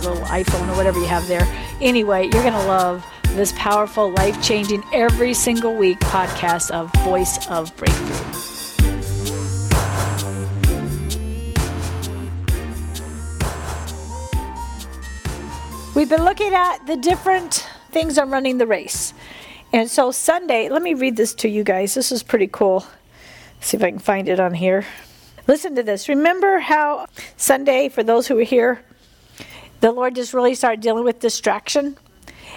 little iPhone or whatever you have there. Anyway, you're going to love this powerful, life changing, every single week podcast of Voice of Breakthrough. We've been looking at the different things on running the race. And so Sunday, let me read this to you guys. This is pretty cool. see if I can find it on here. Listen to this. Remember how Sunday, for those who were here, the Lord just really started dealing with distraction?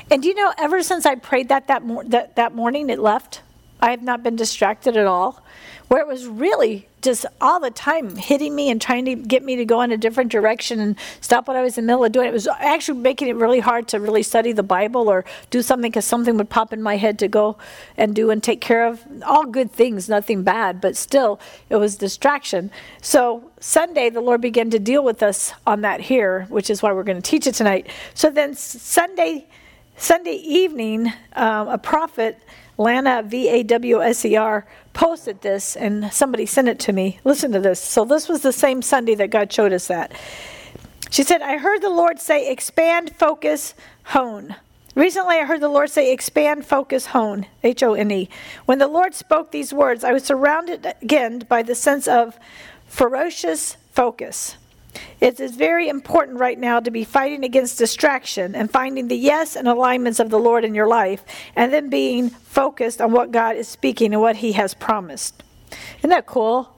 And do you know, ever since I prayed that that, mor- that that morning, it left. I have not been distracted at all. Where it was really just all the time hitting me and trying to get me to go in a different direction and stop what I was in the middle of doing. It was actually making it really hard to really study the Bible or do something because something would pop in my head to go and do and take care of. All good things, nothing bad, but still, it was distraction. So Sunday, the Lord began to deal with us on that here, which is why we're going to teach it tonight. So then Sunday Sunday evening, um, a prophet, Lana V A W S E R, posted this and somebody sent it to me. Listen to this. So, this was the same Sunday that God showed us that. She said, I heard the Lord say, expand, focus, hone. Recently, I heard the Lord say, expand, focus, hone, H O N E. When the Lord spoke these words, I was surrounded again by the sense of ferocious focus. It is very important right now to be fighting against distraction and finding the yes and alignments of the Lord in your life, and then being focused on what God is speaking and what He has promised. Isn't that cool?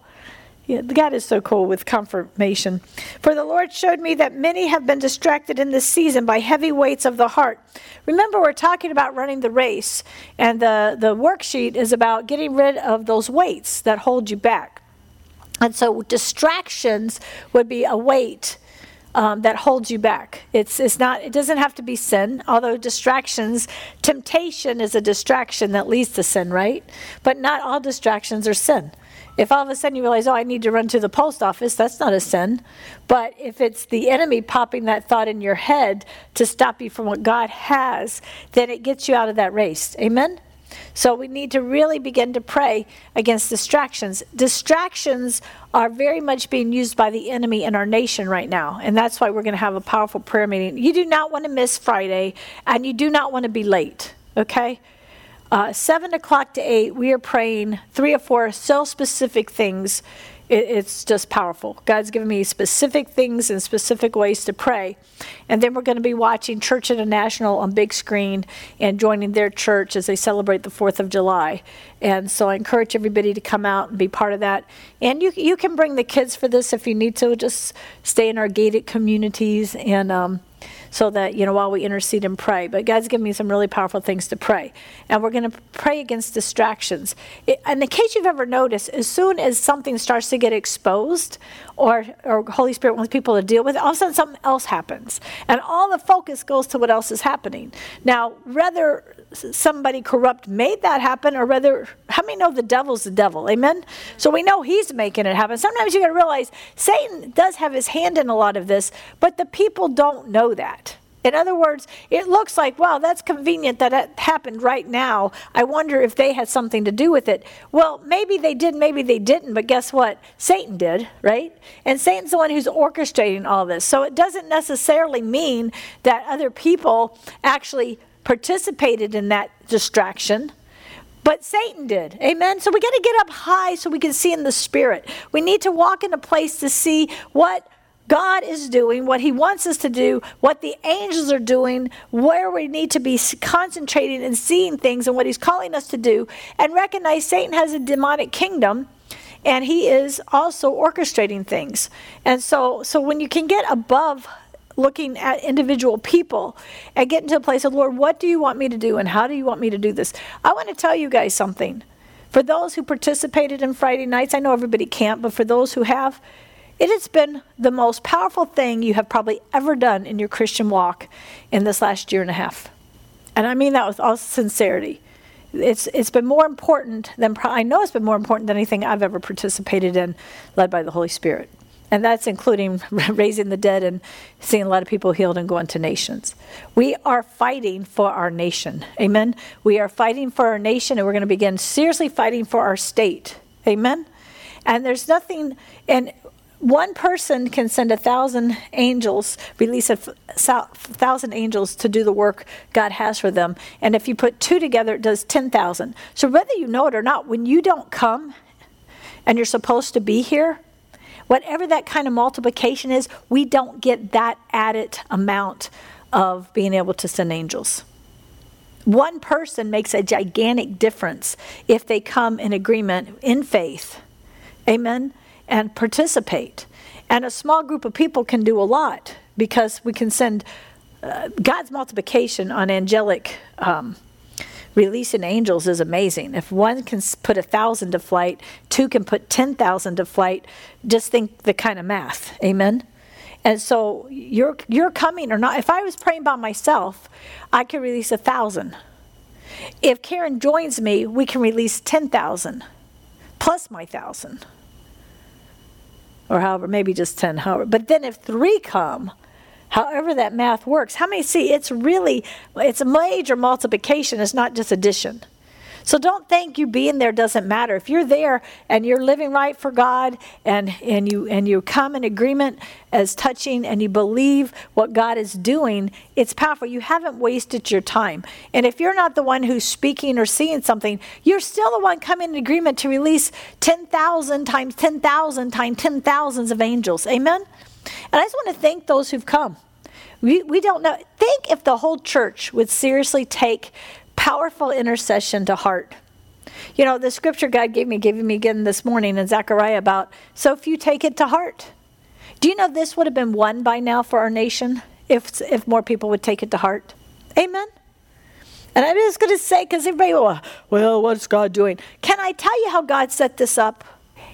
Yeah, God is so cool with confirmation. For the Lord showed me that many have been distracted in this season by heavy weights of the heart. Remember, we're talking about running the race, and the, the worksheet is about getting rid of those weights that hold you back. And so distractions would be a weight um, that holds you back. It's, it's not, it doesn't have to be sin, although distractions, temptation is a distraction that leads to sin, right? But not all distractions are sin. If all of a sudden you realize, oh, I need to run to the post office, that's not a sin. But if it's the enemy popping that thought in your head to stop you from what God has, then it gets you out of that race. Amen? So we need to really begin to pray against distractions. Distractions are very much being used by the enemy in our nation right now, and that's why we're going to have a powerful prayer meeting. You do not want to miss Friday, and you do not want to be late, okay? Uh, 7 o'clock to 8, we are praying three or four so specific things it, it's just powerful. God's given me specific things and specific ways to pray. And then we're going to be watching Church International on big screen and joining their church as they celebrate the 4th of July. And so I encourage everybody to come out and be part of that. And you, you can bring the kids for this if you need to. Just stay in our gated communities and um, so that, you know, while we intercede and pray. But God's given me some really powerful things to pray. And we're going to pray against distractions. It, and in case you've ever noticed, as soon as something starts to get exposed or, or Holy Spirit wants people to deal with it, all of a sudden something else happens. And all the focus goes to what else is happening. Now, whether somebody corrupt made that happen or whether, how many know the devil's the devil? Amen? So we know he's making it happen. Sometimes you got to realize Satan does have his hand in a lot of this, but the people don't know that. In other words, it looks like, wow, that's convenient that it happened right now. I wonder if they had something to do with it. Well, maybe they did, maybe they didn't, but guess what? Satan did, right? And Satan's the one who's orchestrating all this. So it doesn't necessarily mean that other people actually participated in that distraction. But Satan did. Amen. So we got to get up high so we can see in the spirit. We need to walk in a place to see what God is doing, what He wants us to do, what the angels are doing, where we need to be concentrating and seeing things and what He's calling us to do, and recognize Satan has a demonic kingdom and he is also orchestrating things. And so, so when you can get above looking at individual people and get into a place of, Lord, what do you want me to do and how do you want me to do this? I want to tell you guys something. For those who participated in Friday nights, I know everybody can't, but for those who have, it has been the most powerful thing you have probably ever done in your Christian walk in this last year and a half. And I mean that with all sincerity. It's, it's been more important than, I know it's been more important than anything I've ever participated in, led by the Holy Spirit. And that's including raising the dead and seeing a lot of people healed and going to nations. We are fighting for our nation. Amen. We are fighting for our nation, and we're going to begin seriously fighting for our state. Amen. And there's nothing, and one person can send a thousand angels, release a thousand angels to do the work God has for them. And if you put two together, it does 10,000. So whether you know it or not, when you don't come and you're supposed to be here, whatever that kind of multiplication is, we don't get that added amount of being able to send angels. One person makes a gigantic difference if they come in agreement in faith. Amen and participate. And a small group of people can do a lot because we can send uh, God's multiplication on angelic um, releasing angels is amazing. If one can put a thousand to flight, two can put 10,000 to flight, just think the kind of math. Amen? And so you're, you're coming or not. If I was praying by myself, I could release a thousand. If Karen joins me, we can release 10,000 plus my thousand or however, maybe just 10, however. But then if three come, however that math works, how many see it's really, it's a major multiplication, it's not just addition. So don't think you being there doesn't matter. If you're there and you're living right for God and, and you and you come in agreement as touching and you believe what God is doing, it's powerful. You haven't wasted your time. And if you're not the one who's speaking or seeing something, you're still the one coming in agreement to release 10,000 times 10,000 times 10,000s of angels. Amen? And I just want to thank those who've come. We, we don't know. Think if the whole church would seriously take powerful intercession to heart. You know, the scripture God gave me, gave me again this morning in Zechariah about, so you take it to heart. Do you know this would have been won by now for our nation if, if more people would take it to heart? Amen? And I'm just going to say, because everybody, well, well, what's God doing? Can I tell you how God set this up?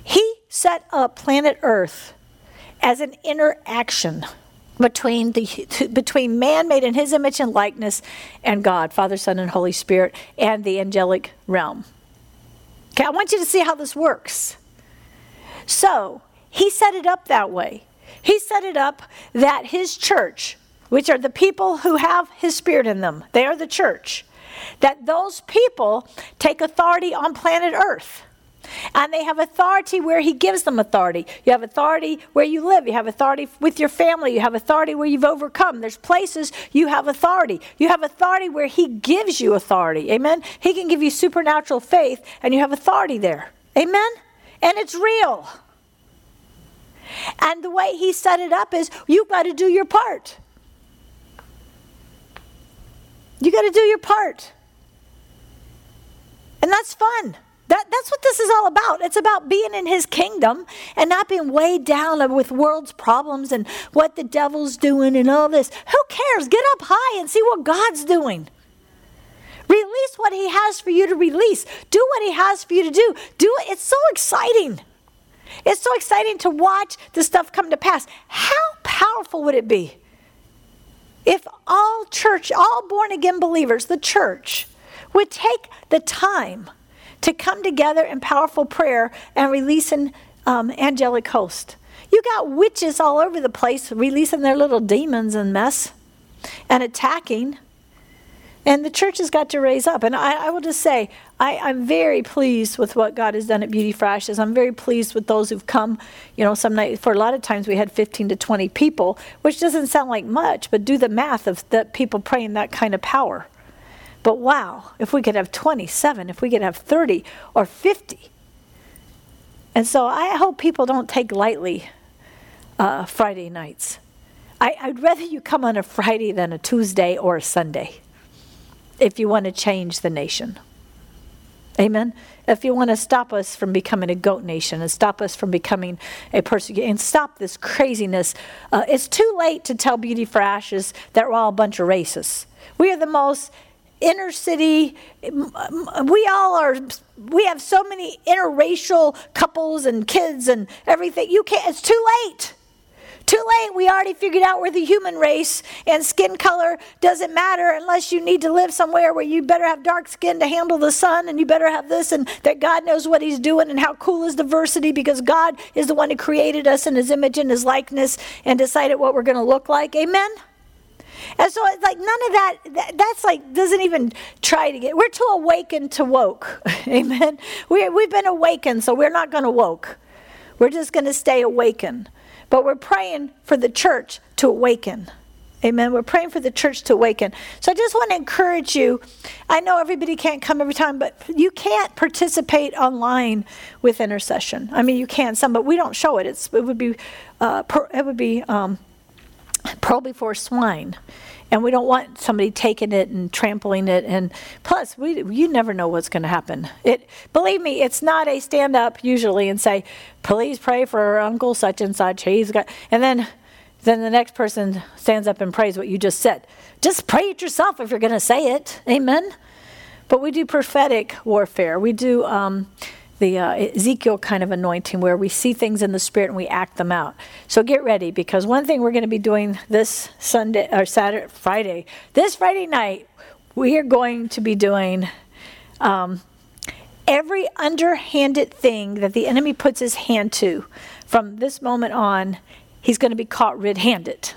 He set up planet Earth as an interaction between the between man made in his image and likeness and God, Father, Son, and Holy Spirit, and the angelic realm. Okay, I want you to see how this works. So he set it up that way. He set it up that his church, which are the people who have his spirit in them, they are the church, that those people take authority on planet Earth. And they have authority where He gives them authority. You have authority where you live. You have authority with your family. You have authority where you've overcome. There's places you have authority. You have authority where He gives you authority. Amen? He can give you supernatural faith, and you have authority there. Amen? And it's real. And the way He set it up is you've got to do your part. You got to do your part. And that's fun. That, that's what this is all about. It's about being in his kingdom and not being weighed down with world's problems and what the devil's doing and all this. Who cares? Get up high and see what God's doing. Release what he has for you to release. Do what he has for you to do. Do it. It's so exciting. It's so exciting to watch the stuff come to pass. How powerful would it be if all church, all born again believers, the church, would take the time to come together in powerful prayer and releasing um, angelic host. You got witches all over the place releasing their little demons and mess and attacking. And the church has got to raise up. And I, I will just say, I, am very pleased with what God has done at Beauty for Ashes. I'm very pleased with those who've come. You know, some night for a lot of times we had 15 to 20 people, which doesn't sound like much, but do the math of the people praying that kind of power. But wow, if we could have 27, if we could have 30 or 50. And so I hope people don't take lightly uh, Friday nights. I, I'd rather you come on a Friday than a Tuesday or a Sunday if you want to change the nation. Amen. If you want to stop us from becoming a goat nation and stop us from becoming a persecution and stop this craziness, uh, it's too late to tell Beauty for Ashes that we're all a bunch of racists. We are the most inner city we all are we have so many interracial couples and kids and everything you can't it's too late Too late. We already figured out we're the human race, and skin color doesn't matter unless you need to live somewhere where you better have dark skin to handle the sun, and you better have this, and that God knows what He's doing, and how cool is diversity because God is the one who created us in His image and His likeness and decided what we're going to look like. Amen? And so it's like none of that, that, that's like doesn't even try to get we're too awakened to woke. Amen. We we've been awakened, so we're not gonna woke. We're just gonna stay awakened. But we're praying for the church to awaken. Amen. We're praying for the church to awaken. So I just want to encourage you. I know everybody can't come every time, but you can't participate online with intercession. I mean, you can some, but we don't show it. It's it would be uh, per, it would be um, pearl before swine. And we don't want somebody taking it and trampling it. And plus we you never know what's going to happen. It believe me it's not a stand up usually and say please pray for uncle such and such. He's got and then then the next person stands up and prays what you just said. Just pray it yourself if you're going to say it. Amen? But we do prophetic warfare. We do um, the uh, Ezekiel kind of anointing where we see things in the spirit and we act them out. So get ready because one thing we're going to be doing this Sunday or Saturday, Friday, this Friday night, we are going to be doing um, every underhanded thing that the enemy puts his hand to. From this moment on, he's going to be caught red handed.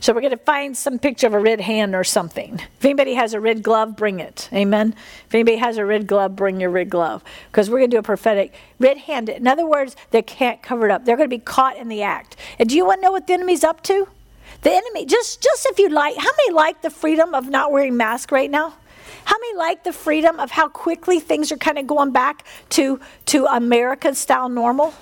So we're going to find some picture of a red hand or something. If anybody has a red glove, bring it. Amen. If anybody has a red glove, bring your red glove. Because we're going to do a prophetic red handed. In other words, they can't cover it up. They're going to be caught in the act. And do you want to know what the enemy's up to? The enemy, just, just if you like, how many like the freedom of not wearing mask right now? How many like the freedom of how quickly things are kind of going back to, to American style normal?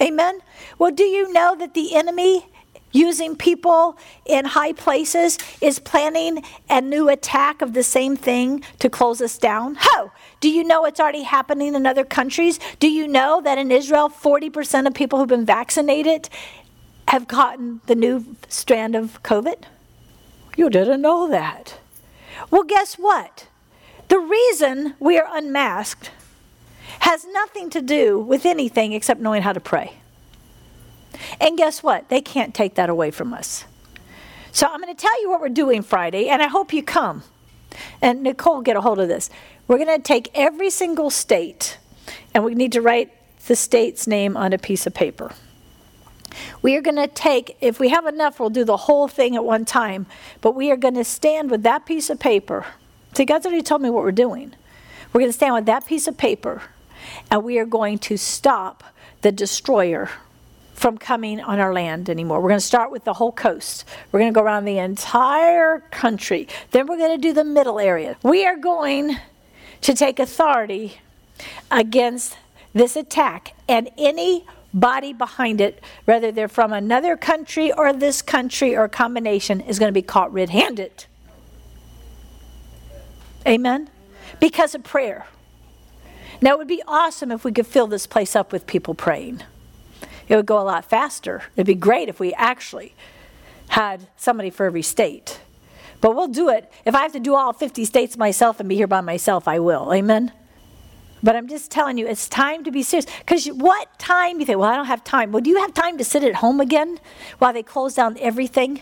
Amen. Well, do you know that the enemy using people in high places is planning a new attack of the same thing to close us down? How? Do you know it's already happening in other countries? Do you know that in Israel, 40% of people who've been vaccinated have gotten the new strand of COVID? You didn't know that. Well, guess what? The reason we are unmasked has nothing to do with anything except knowing how to pray. And guess what? They can't take that away from us. So I'm going to tell you what we're doing Friday, and I hope you come. And Nicole, get a hold of this. We're going to take every single state, and we need to write the state's name on a piece of paper. We are going to take, if we have enough, we'll do the whole thing at one time, but we are going to stand with that piece of paper. See, God's already told me what we're doing. We're going to stand with that piece of paper, and we are going to stop the destroyer from coming on our land anymore. We're going to start with the whole coast. We're going to go around the entire country. Then we're going to do the middle area. We are going to take authority against this attack and any body behind it, whether they're from another country or this country or combination, is going to be caught red handed. Amen? Because of prayer. Now, it would be awesome if we could fill this place up with people praying it would go a lot faster. It'd be great if we actually had somebody for every state. But we'll do it. If I have to do all 50 states myself and be here by myself, I will. Amen? But I'm just telling you, it's time to be serious. Because what time? You think, well, I don't have time. Well, do you have time to sit at home again while they close down everything?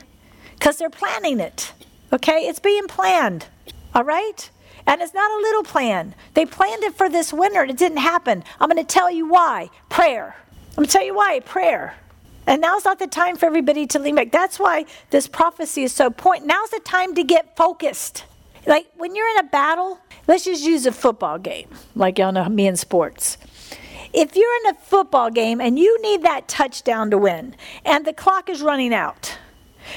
Because they're planning it. Okay? It's being planned. All right? And it's not a little plan. They planned it for this winter and it didn't happen. I'm going to tell you why. Prayer. I'm going to tell you why prayer. And now's not the time for everybody to lean back. That's why this prophecy is so important. Now's the time to get focused. Like when you're in a battle, let's just use a football game, like y'all know me in sports. If you're in a football game and you need that touchdown to win, and the clock is running out,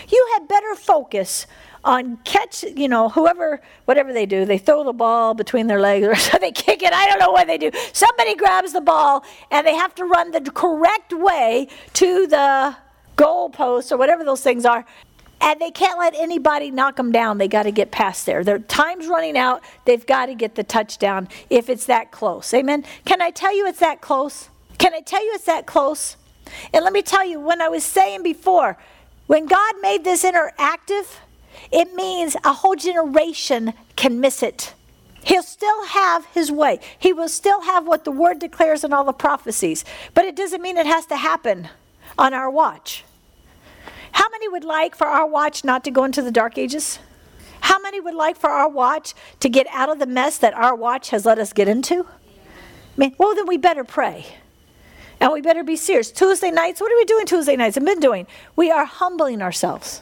you had better focus on catch, you know, whoever, whatever they do, they throw the ball between their legs or so they kick it. I don't know what they do. Somebody grabs the ball and they have to run the correct way to the goal post or whatever those things are. And they can't let anybody knock them down. They got to get past there. Their time's running out. They've got to get the touchdown if it's that close. Amen. Can I tell you it's that close? Can I tell you it's that close? And let me tell you, when I was saying before, when God made this interactive, it means a whole generation can miss it. He'll still have his way. He will still have what the word declares in all the prophecies. But it doesn't mean it has to happen on our watch. How many would like for our watch not to go into the dark ages? How many would like for our watch to get out of the mess that our watch has let us get into? I mean, well, then we better pray. And we better be serious. Tuesday nights, what are we doing Tuesday nights? I've been doing. We are humbling ourselves.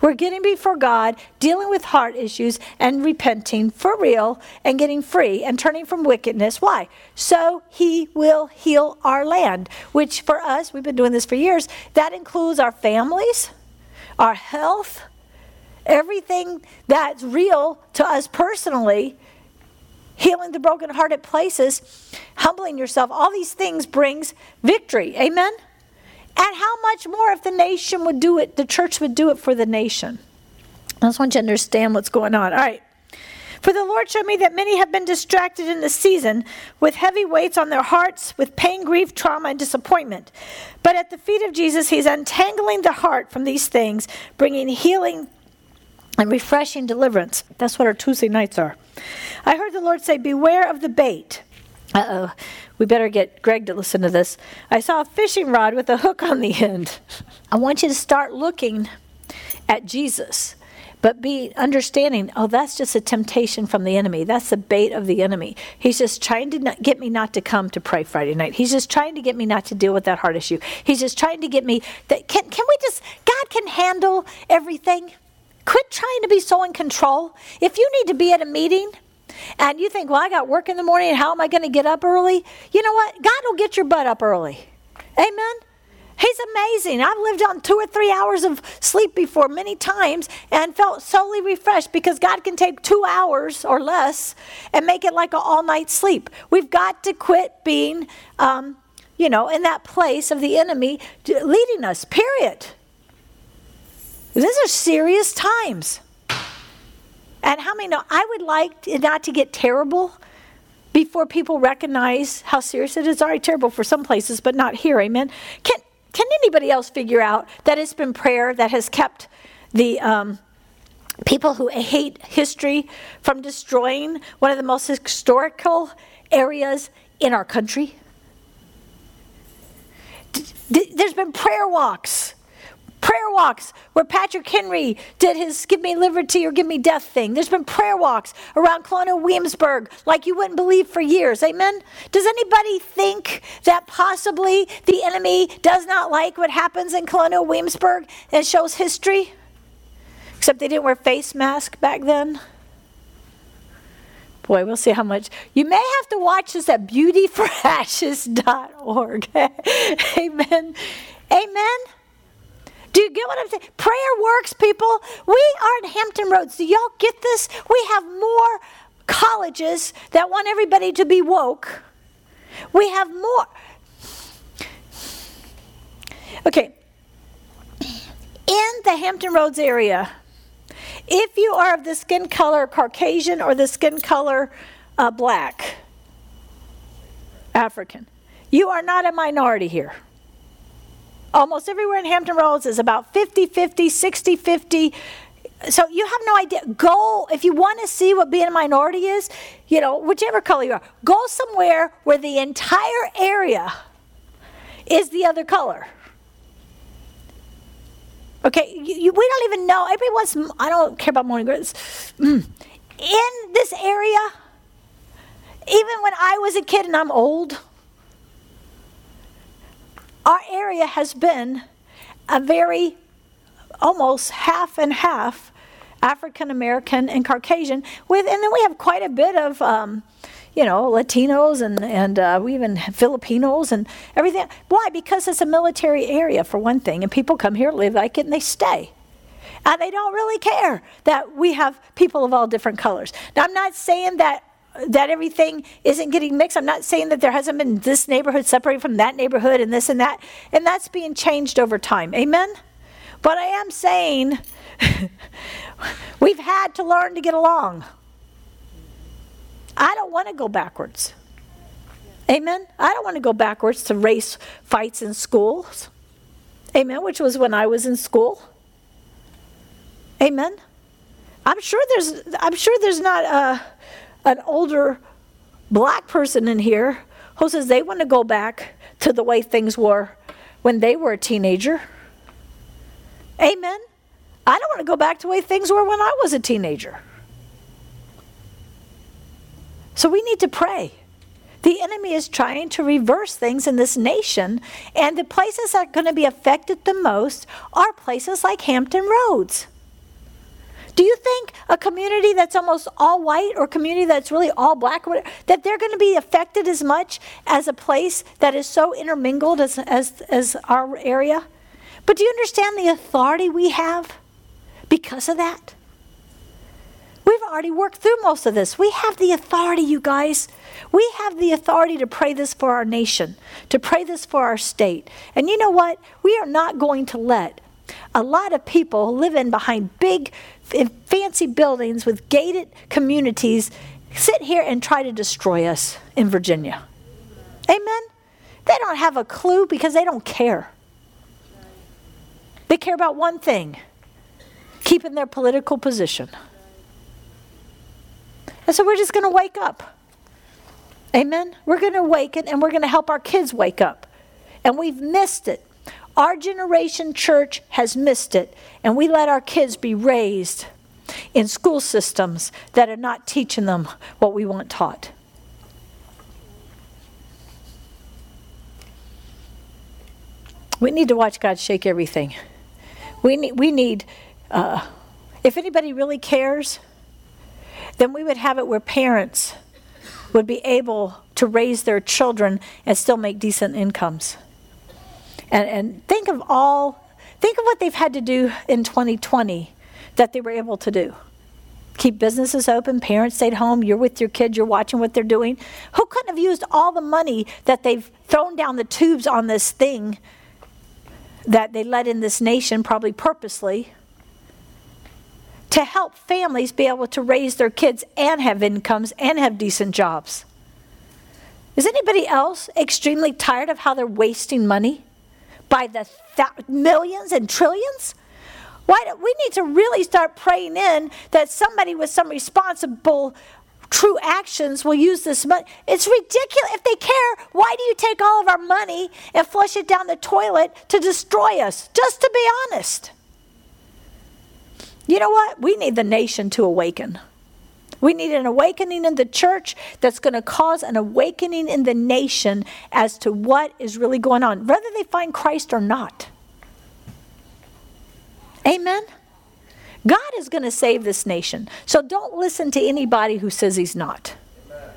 We're getting before God, dealing with heart issues, and repenting for real, and getting free and turning from wickedness. Why? So He will heal our land, which for us, we've been doing this for years, that includes our families, our health, everything that's real to us personally. Healing the brokenhearted places, humbling yourself, all these things brings victory. Amen? And how much more if the nation would do it, the church would do it for the nation. I just want you to understand what's going on. All right. For the Lord showed me that many have been distracted in the season with heavy weights on their hearts, with pain, grief, trauma, and disappointment. But at the feet of Jesus, He's untangling the heart from these things, bringing healing and refreshing deliverance. That's what our Tuesday nights are. I heard the Lord say, Beware of the bait. Uh oh. We better get Greg to listen to this. I saw a fishing rod with a hook on the end. I want you to start looking at Jesus, but be understanding, oh, that's just a temptation from the enemy. That's the bait of the enemy. He's just trying to get me not to come to pray Friday night. He's just trying to get me not to deal with that heart issue. He's just trying to get me that can can we just God can handle everything. Quit trying to be so in control. If you need to be at a meeting, and you think, well, I got work in the morning, and how am I going to get up early? You know what? God will get your butt up early. Amen? He's amazing. I've lived on two or three hours of sleep before many times and felt solely refreshed because God can take two hours or less and make it like an all night sleep. We've got to quit being, um, you know, in that place of the enemy leading us, period. These are serious times. And how many know I would like not to get terrible before people recognize how serious it is? Already terrible for some places, but not here. Amen. Can can anybody else figure out that it's been prayer that has kept the um, people who hate history from destroying one of the most historical areas in our country? There's been prayer walks prayer walks where Patrick Henry did his give me liberty or give me death thing. There's been prayer walks around Colonial Williamsburg like you wouldn't believe for years. Amen? Does anybody think that possibly the enemy does not like what happens in Colonial Williamsburg and shows history? Except they didn't wear face masks back then. Boy, we'll see how much. You may have to watch this at beautyforashes.org. Amen. Amen. Do you get what I'm saying? Prayer works, people. We are in Hampton Roads. Do y'all get this? We have more colleges that want everybody to be woke. We have more. Okay. In the Hampton Roads area, if you are of the skin color Caucasian or the skin color uh, black, African, you are not a minority here almost everywhere in Hampton Roads is about 50 50, 60 50. So you have no idea. Go, if you want to see what being a minority is, you know, whichever color you are, go somewhere where the entire area is the other color. Okay, you, you, we don't even know. Everybody wants, I don't care about morning. Mm. In this area, even when I was a kid and I'm old, our area has been a very almost half and half African American and Caucasian with, and then we have quite a bit of, um, you know, Latinos and and uh, we even Filipinos and everything. Why? Because it's a military area for one thing, and people come here, live like it, and they stay. And they don't really care that we have people of all different colors. Now, I'm not saying that that everything isn't getting mixed. I'm not saying that there hasn't been this neighborhood separated from that neighborhood and this and that, and that's being changed over time. Amen? But I am saying we've had to learn to get along. I don't want to go backwards. Amen? I don't want to go backwards to race fights in schools. Amen? Which was when I was in school. Amen? I'm sure there's I'm sure there's not a an older black person in here who says they want to go back to the way things were when they were a teenager. Amen. I don't want to go back to the way things were when I was a teenager. So we need to pray. The enemy is trying to reverse things in this nation, and the places that are going to be affected the most are places like Hampton Roads. Do you think a community that's almost all white or community that's really all black, that they're going to be affected as much as a place that is so intermingled as, as, as our area? But do you understand the authority we have because of that? We've already worked through most of this. We have the authority, you guys. We have the authority to pray this for our nation, to pray this for our state. And you know what? We are not going to let a lot of people living behind big, fancy buildings with gated communities sit here and try to destroy us in Virginia. Amen? They don't have a clue because they don't care. They care about one thing keeping their political position. And so we're just going to wake up. Amen? We're going to awaken and we're going to help our kids wake up. And we've missed it. Our generation church has missed it. And we let our kids be raised in school systems that are not teaching them what we want taught. We need to watch God shake everything. We need, we need uh, if anybody really cares, then we would have it where parents would be able to raise their children and still make decent incomes. And, and think of all, think of what they've had to do in 2020 that they were able to do. Keep businesses open, parents stayed home, you're with your kids, you're watching what they're doing. Who couldn't have used all the money that they've thrown down the tubes on this thing that they let in this nation, probably purposely? to help families be able to raise their kids and have incomes and have decent jobs. Is anybody else extremely tired of how they're wasting money by the th- millions and trillions? Why do, we need to really start praying in that somebody with some responsible true actions will use this money. It's ridiculous. If they care, why do you take all of our money and flush it down the toilet to destroy us? Just to be honest. You know what? We need the nation to awaken. We need an awakening in the church that's going to cause an awakening in the nation as to what is really going on, whether they find Christ or not. Amen? God is going to save this nation. So don't listen to anybody who says he's not. Amen?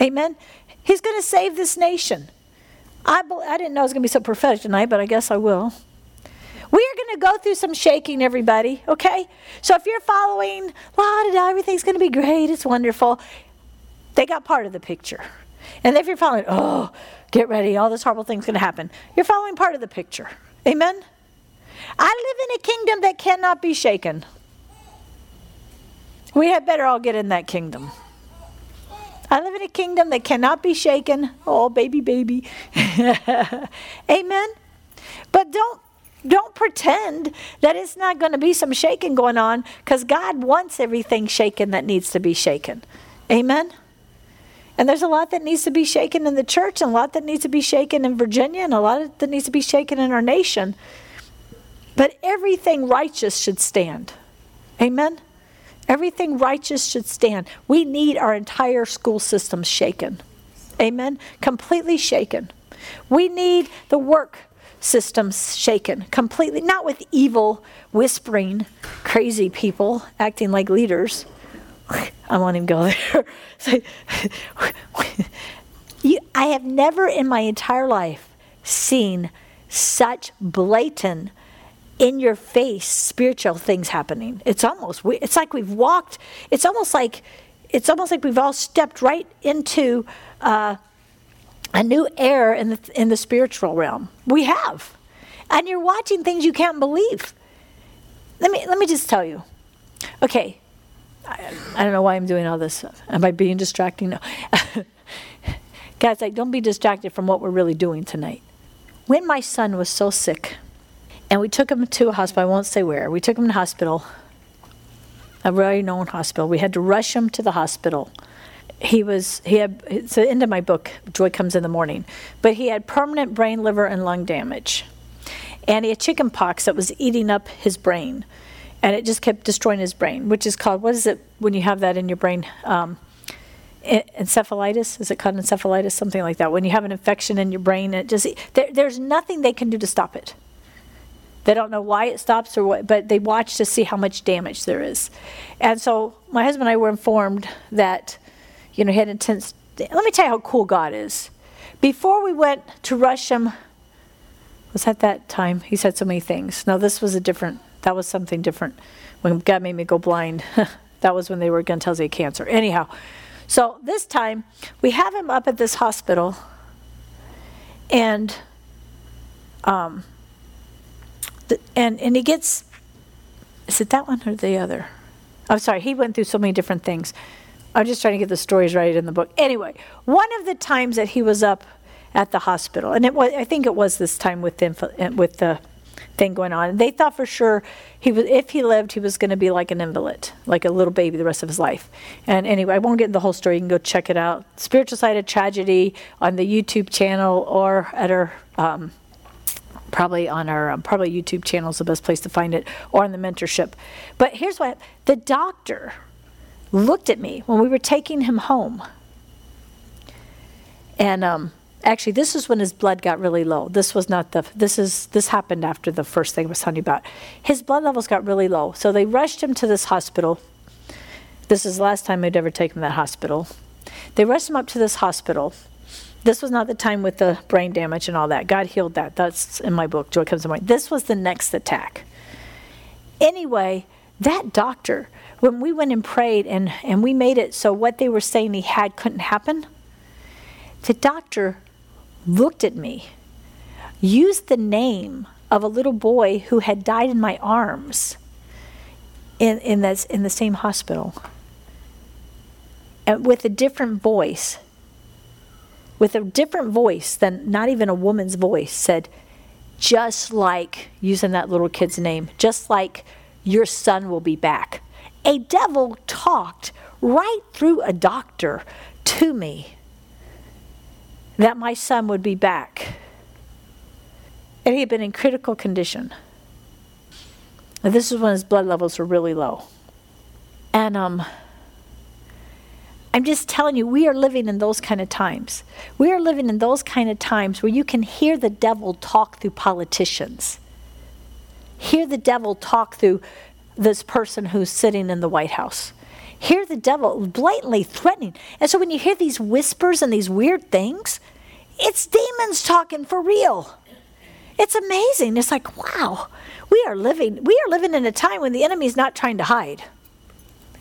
Amen? He's going to save this nation. I, I didn't know I was going to be so prophetic tonight, but I guess I will. We are going to go through some shaking, everybody, okay? So if you're following, la da da, everything's going to be great, it's wonderful, they got part of the picture. And if you're following, oh, get ready, all this horrible thing's going to happen, you're following part of the picture. Amen? I live in a kingdom that cannot be shaken. We had better all get in that kingdom. I live in a kingdom that cannot be shaken. Oh, baby, baby. Amen? But don't don't pretend that it's not going to be some shaking going on because God wants everything shaken that needs to be shaken. Amen? And there's a lot that needs to be shaken in the church, and a lot that needs to be shaken in Virginia, and a lot that needs to be shaken in our nation. But everything righteous should stand. Amen? Everything righteous should stand. We need our entire school system shaken. Amen? Completely shaken. We need the work systems shaken completely, not with evil, whispering, crazy people acting like leaders. I won't even go there. you, I have never in my entire life seen such blatant, in your face spiritual things happening. It's almost, it's like we've walked, it's almost like, it's almost like we've all stepped right into, uh, a new era in the, in the spiritual realm. We have. And you're watching things you can't believe. Let me, let me just tell you. Okay, I, I don't know why I'm doing all this. Am I being distracting? No. Guys, like, don't be distracted from what we're really doing tonight. When my son was so sick, and we took him to a hospital, I won't say where, we took him to hospital, a very known hospital. We had to rush him to the hospital he was he had it's the end of my book joy comes in the morning but he had permanent brain liver and lung damage. And he had chicken pox that was eating up his brain. And it just kept destroying his brain, which is called, what is it when you have that in your brain? Um, encephalitis? Is it called encephalitis? Something like that. When you have an infection in your brain it just there, there's nothing they can do to stop it. They don't know why it stops or what but they watch to see how much damage there is. And so my husband and i were informed that you know he had intense let me tell you how cool god is before we went to rush him was that that time he said so many things no this was a different that was something different when god made me go blind that was when they were going to tell us he had cancer anyhow so this time we have him up at this hospital, and um, and and he gets. Is it that one or the other? I'm sorry. He went through so many different things. I'm just trying to get the stories right in the book. Anyway, one of the times that he was up at the hospital, and it was I think it was this time with the with the thing going on. They thought for sure he was, if he lived, he was going to be like an invalid, like a little baby the rest of his life. And anyway, I won't get the whole story. You can go check it out. Spiritual Side of Tragedy on the YouTube channel or at our, um, probably on our, um, probably YouTube channel is the best place to find it, or on the mentorship. But here's what the doctor looked at me when we were taking him home. And um, actually this is when his blood got really low. This was not the this is this happened after the first thing I was telling you about. His blood levels got really low. So they rushed him to this hospital. This is the last time i'd ever taken him to that hospital. They rushed him up to this hospital. This was not the time with the brain damage and all that. God healed that. That's in my book joy comes to mind this was the next attack. Anyway that doctor when we went and prayed and, and we made it so what they were saying he had couldn't happen the doctor looked at me, used the name of a little boy who had died in my arms in, in, this, in the same hospital, and with a different voice, with a different voice than not even a woman's voice, said, just like, using that little kid's name, just like your son will be back. A devil talked right through a doctor to me that my son would be back. And he had been in critical condition. And this is when his blood levels were really low. And um, I'm just telling you, we are living in those kind of times. We are living in those kind of times where you can hear the devil talk through politicians, hear the devil talk through this person who's sitting in the White House. Hear the devil blatantly threatening. And so when you hear these whispers and these weird things, it's demons talking for real. It's amazing. It's like, wow, we are living we are living in a time when the enemy's not trying to hide.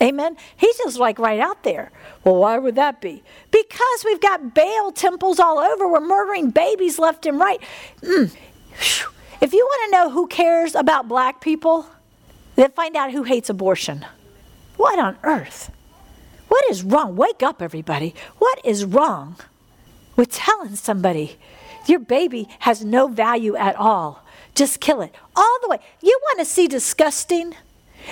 Amen. He's just like right out there. Well, why would that be? Because we've got Baal temples all over. We're murdering babies left and right. Mm. If you want to know who cares about black people, then find out who hates abortion. What on earth? What is wrong? Wake up, everybody. What is wrong with telling somebody your baby has no value at all? Just kill it. All the way. You want to see disgusting?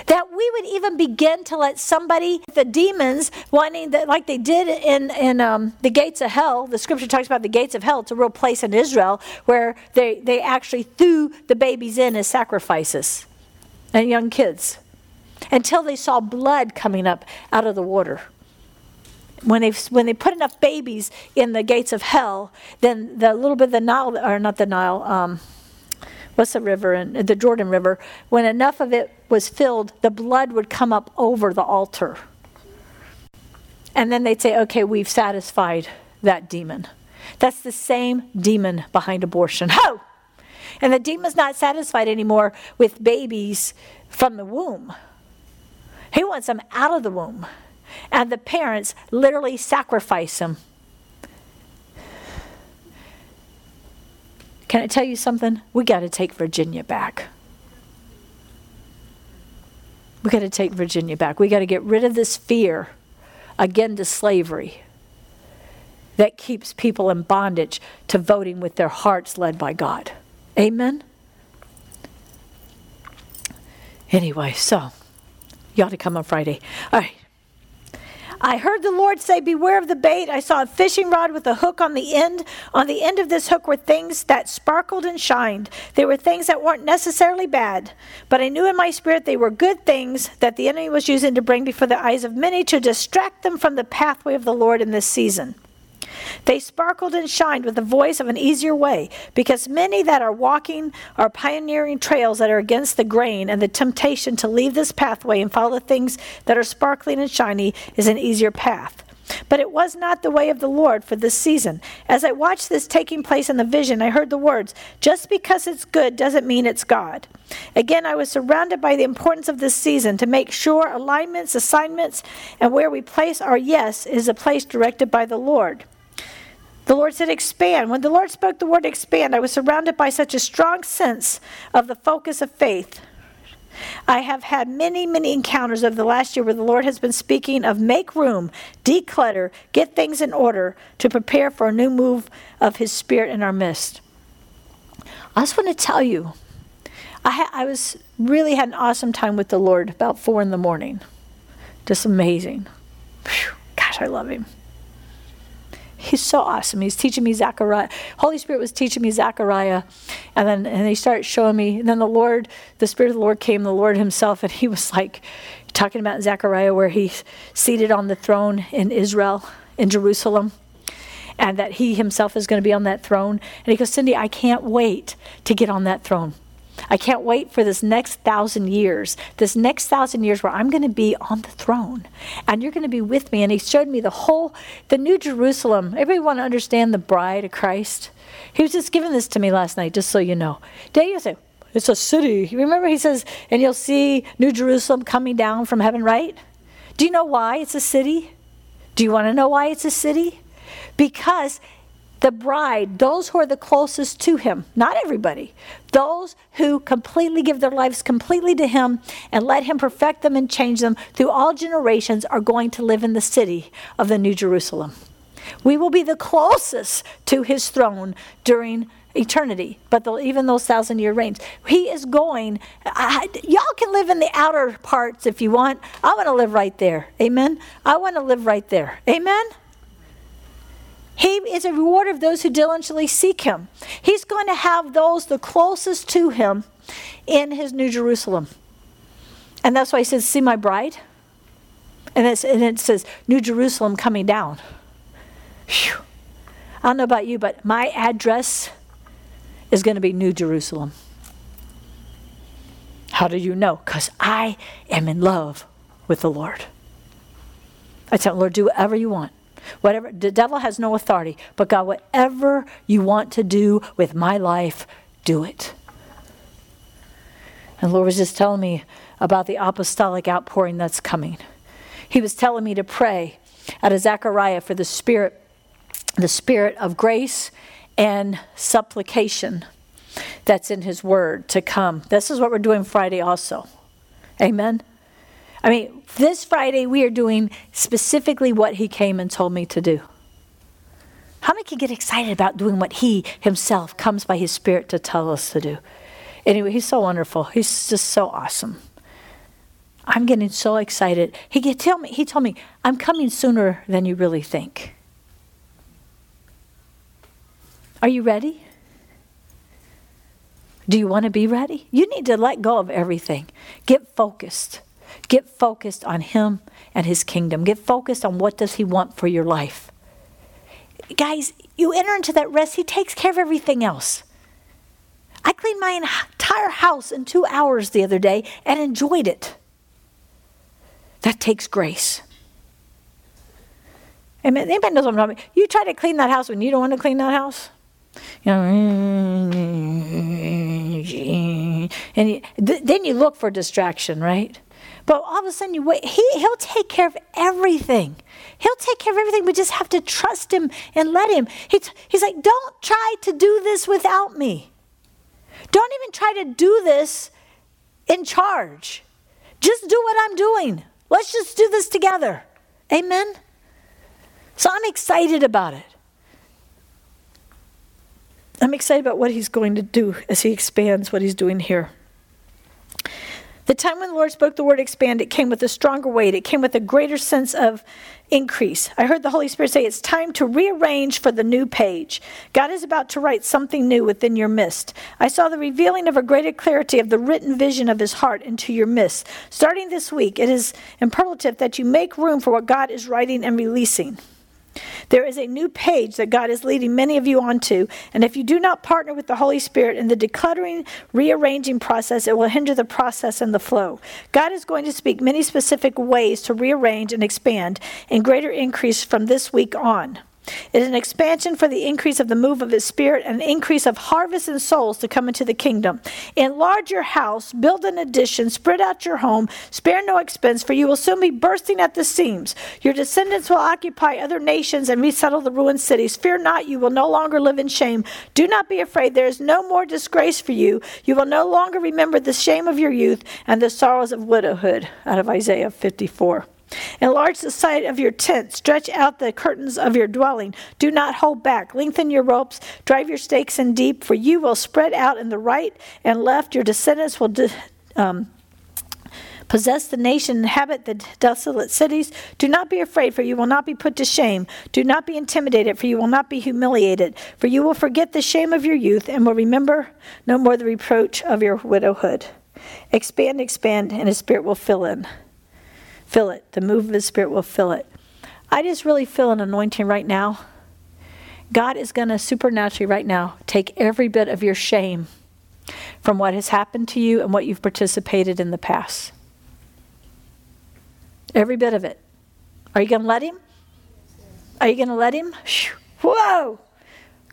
That we would even begin to let somebody, the demons, wanting that, like they did in in um, the gates of hell. The scripture talks about the gates of hell. It's a real place in Israel where they they actually threw the babies in as sacrifices, and young kids until they saw blood coming up out of the water. When they, when they put enough babies in the gates of hell, then the little bit of the Nile, or not the Nile, um, what's the river, and the Jordan River, when enough of it was filled, the blood would come up over the altar. And then they'd say, okay, we've satisfied that demon. That's the same demon behind abortion. Ho! And the demon's not satisfied anymore with babies from the womb. He wants them out of the womb. And the parents literally sacrifice them. Can I tell you something? We got to take Virginia back. We got to take Virginia back. We got to get rid of this fear again to slavery that keeps people in bondage to voting with their hearts led by God. Amen? Anyway, so you ought to come on Friday. All right. I heard the Lord say, Beware of the bait. I saw a fishing rod with a hook on the end. On the end of this hook were things that sparkled and shined. They were things that weren't necessarily bad, but I knew in my spirit they were good things that the enemy was using to bring before the eyes of many to distract them from the pathway of the Lord in this season. They sparkled and shined with the voice of an easier way, because many that are walking are pioneering trails that are against the grain, and the temptation to leave this pathway and follow things that are sparkling and shiny is an easier path. But it was not the way of the Lord for this season. As I watched this taking place in the vision, I heard the words, Just because it's good doesn't mean it's God. Again, I was surrounded by the importance of this season to make sure alignments, assignments, and where we place our yes is a place directed by the Lord. The Lord said, expand. When the Lord spoke the word expand, I was surrounded by such a strong sense of the focus of faith. I have had many, many encounters over the last year where the Lord has been speaking of make room, declutter, get things in order to prepare for a new move of His Spirit in our midst. I just want to tell you, I, ha- I was really had an awesome time with the Lord about four in the morning. Just amazing. Whew, gosh, I love Him. He's so awesome. He's teaching me Zechariah. Holy Spirit was teaching me Zechariah. And then and he started showing me. And then the Lord, the Spirit of the Lord came, the Lord himself, and he was like talking about Zechariah where he's seated on the throne in Israel, in Jerusalem. And that he himself is going to be on that throne. And he goes, Cindy, I can't wait to get on that throne. I can't wait for this next thousand years, this next thousand years where I'm going to be on the throne and you're going to be with me. And he showed me the whole, the New Jerusalem. Everybody want to understand the bride of Christ? He was just giving this to me last night, just so you know. Daniel say, it's a city. Remember, he says, and you'll see New Jerusalem coming down from heaven, right? Do you know why it's a city? Do you want to know why it's a city? Because the bride, those who are the closest to him, not everybody, those who completely give their lives completely to him and let him perfect them and change them through all generations are going to live in the city of the New Jerusalem. We will be the closest to his throne during eternity, but even those thousand year reigns. He is going, I, y'all can live in the outer parts if you want. I want to live right there. Amen. I want to live right there. Amen. He is a rewarder of those who diligently seek him. He's going to have those the closest to him in his New Jerusalem. And that's why he says, See my bride? And, and it says, New Jerusalem coming down. Whew. I don't know about you, but my address is going to be New Jerusalem. How do you know? Because I am in love with the Lord. I tell the Lord, do whatever you want. Whatever the devil has no authority, but God, whatever you want to do with my life, do it. And Lord was just telling me about the apostolic outpouring that's coming. He was telling me to pray out of Zechariah for the spirit, the spirit of grace and supplication that's in his word to come. This is what we're doing Friday also. Amen. I mean, this Friday we are doing specifically what he came and told me to do. How many can get excited about doing what he himself comes by his spirit to tell us to do? Anyway, he's so wonderful. He's just so awesome. I'm getting so excited. He tell me he told me, I'm coming sooner than you really think. Are you ready? Do you want to be ready? You need to let go of everything. Get focused. Get focused on him and his kingdom. Get focused on what does he want for your life. Guys, you enter into that rest, he takes care of everything else. I cleaned my entire house in 2 hours the other day and enjoyed it. That takes grace. Amen. Anybody knows what I'm talking about? You try to clean that house when you don't want to clean that house. You know, and you, then you look for distraction, right? But all of a sudden, you wait. He, he'll take care of everything. He'll take care of everything. We just have to trust him and let him. He, he's like, don't try to do this without me. Don't even try to do this in charge. Just do what I'm doing. Let's just do this together. Amen? So I'm excited about it. I'm excited about what he's going to do as he expands what he's doing here. The time when the Lord spoke the word expand, it came with a stronger weight. It came with a greater sense of increase. I heard the Holy Spirit say it's time to rearrange for the new page. God is about to write something new within your midst. I saw the revealing of a greater clarity of the written vision of his heart into your midst. Starting this week, it is imperative that you make room for what God is writing and releasing. There is a new page that God is leading many of you onto, and if you do not partner with the Holy Spirit in the decluttering, rearranging process, it will hinder the process and the flow. God is going to speak many specific ways to rearrange and expand in greater increase from this week on. It is an expansion for the increase of the move of His Spirit and increase of harvest and souls to come into the kingdom. Enlarge your house, build an addition, spread out your home, spare no expense, for you will soon be bursting at the seams. Your descendants will occupy other nations and resettle the ruined cities. Fear not, you will no longer live in shame. Do not be afraid, there is no more disgrace for you. You will no longer remember the shame of your youth and the sorrows of widowhood. Out of Isaiah 54. Enlarge the site of your tent. Stretch out the curtains of your dwelling. Do not hold back. Lengthen your ropes. Drive your stakes in deep, for you will spread out in the right and left. Your descendants will. De- um, possess the nation, inhabit the desolate cities. Do not be afraid, for you will not be put to shame. Do not be intimidated, for you will not be humiliated. For you will forget the shame of your youth and will remember no more the reproach of your widowhood. Expand, expand, and his spirit will fill in fill it. The move of the Spirit will fill it. I just really feel an anointing right now. God is going to supernaturally, right now, take every bit of your shame from what has happened to you and what you've participated in the past. Every bit of it. Are you going to let Him? Are you going to let Him? Whoa!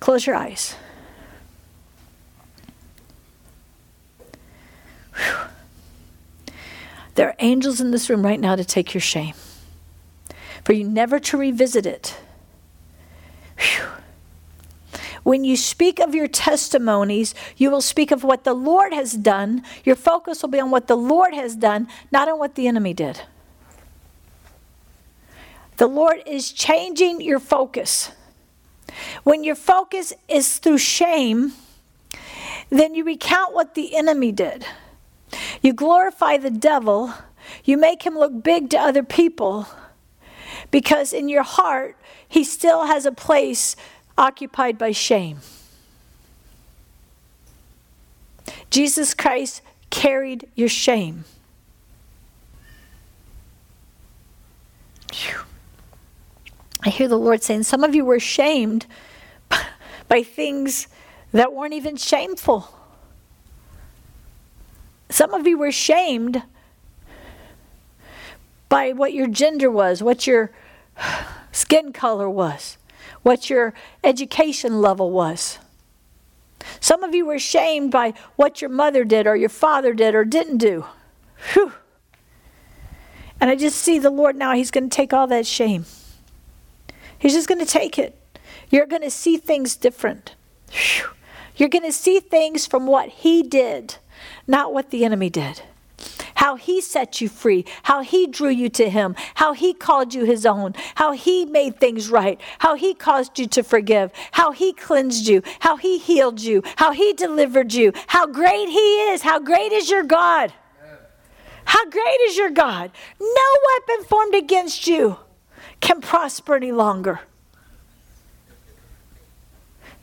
Close your eyes. Whew. There are angels in this room right now to take your shame, for you never to revisit it. Whew. When you speak of your testimonies, you will speak of what the Lord has done. Your focus will be on what the Lord has done, not on what the enemy did. The Lord is changing your focus. When your focus is through shame, then you recount what the enemy did. You glorify the devil, you make him look big to other people because in your heart, he still has a place occupied by shame. Jesus Christ carried your shame. I hear the Lord saying, Some of you were shamed by things that weren't even shameful. Some of you were shamed by what your gender was, what your skin color was, what your education level was. Some of you were shamed by what your mother did or your father did or didn't do. Whew. And I just see the Lord now, He's going to take all that shame. He's just going to take it. You're going to see things different. Whew. You're going to see things from what He did not what the enemy did. How he set you free, how he drew you to him, how he called you his own, how he made things right, how he caused you to forgive, how he cleansed you, how he healed you, how he delivered you, how great he is, how great is your God. How great is your God? No weapon formed against you can prosper any longer.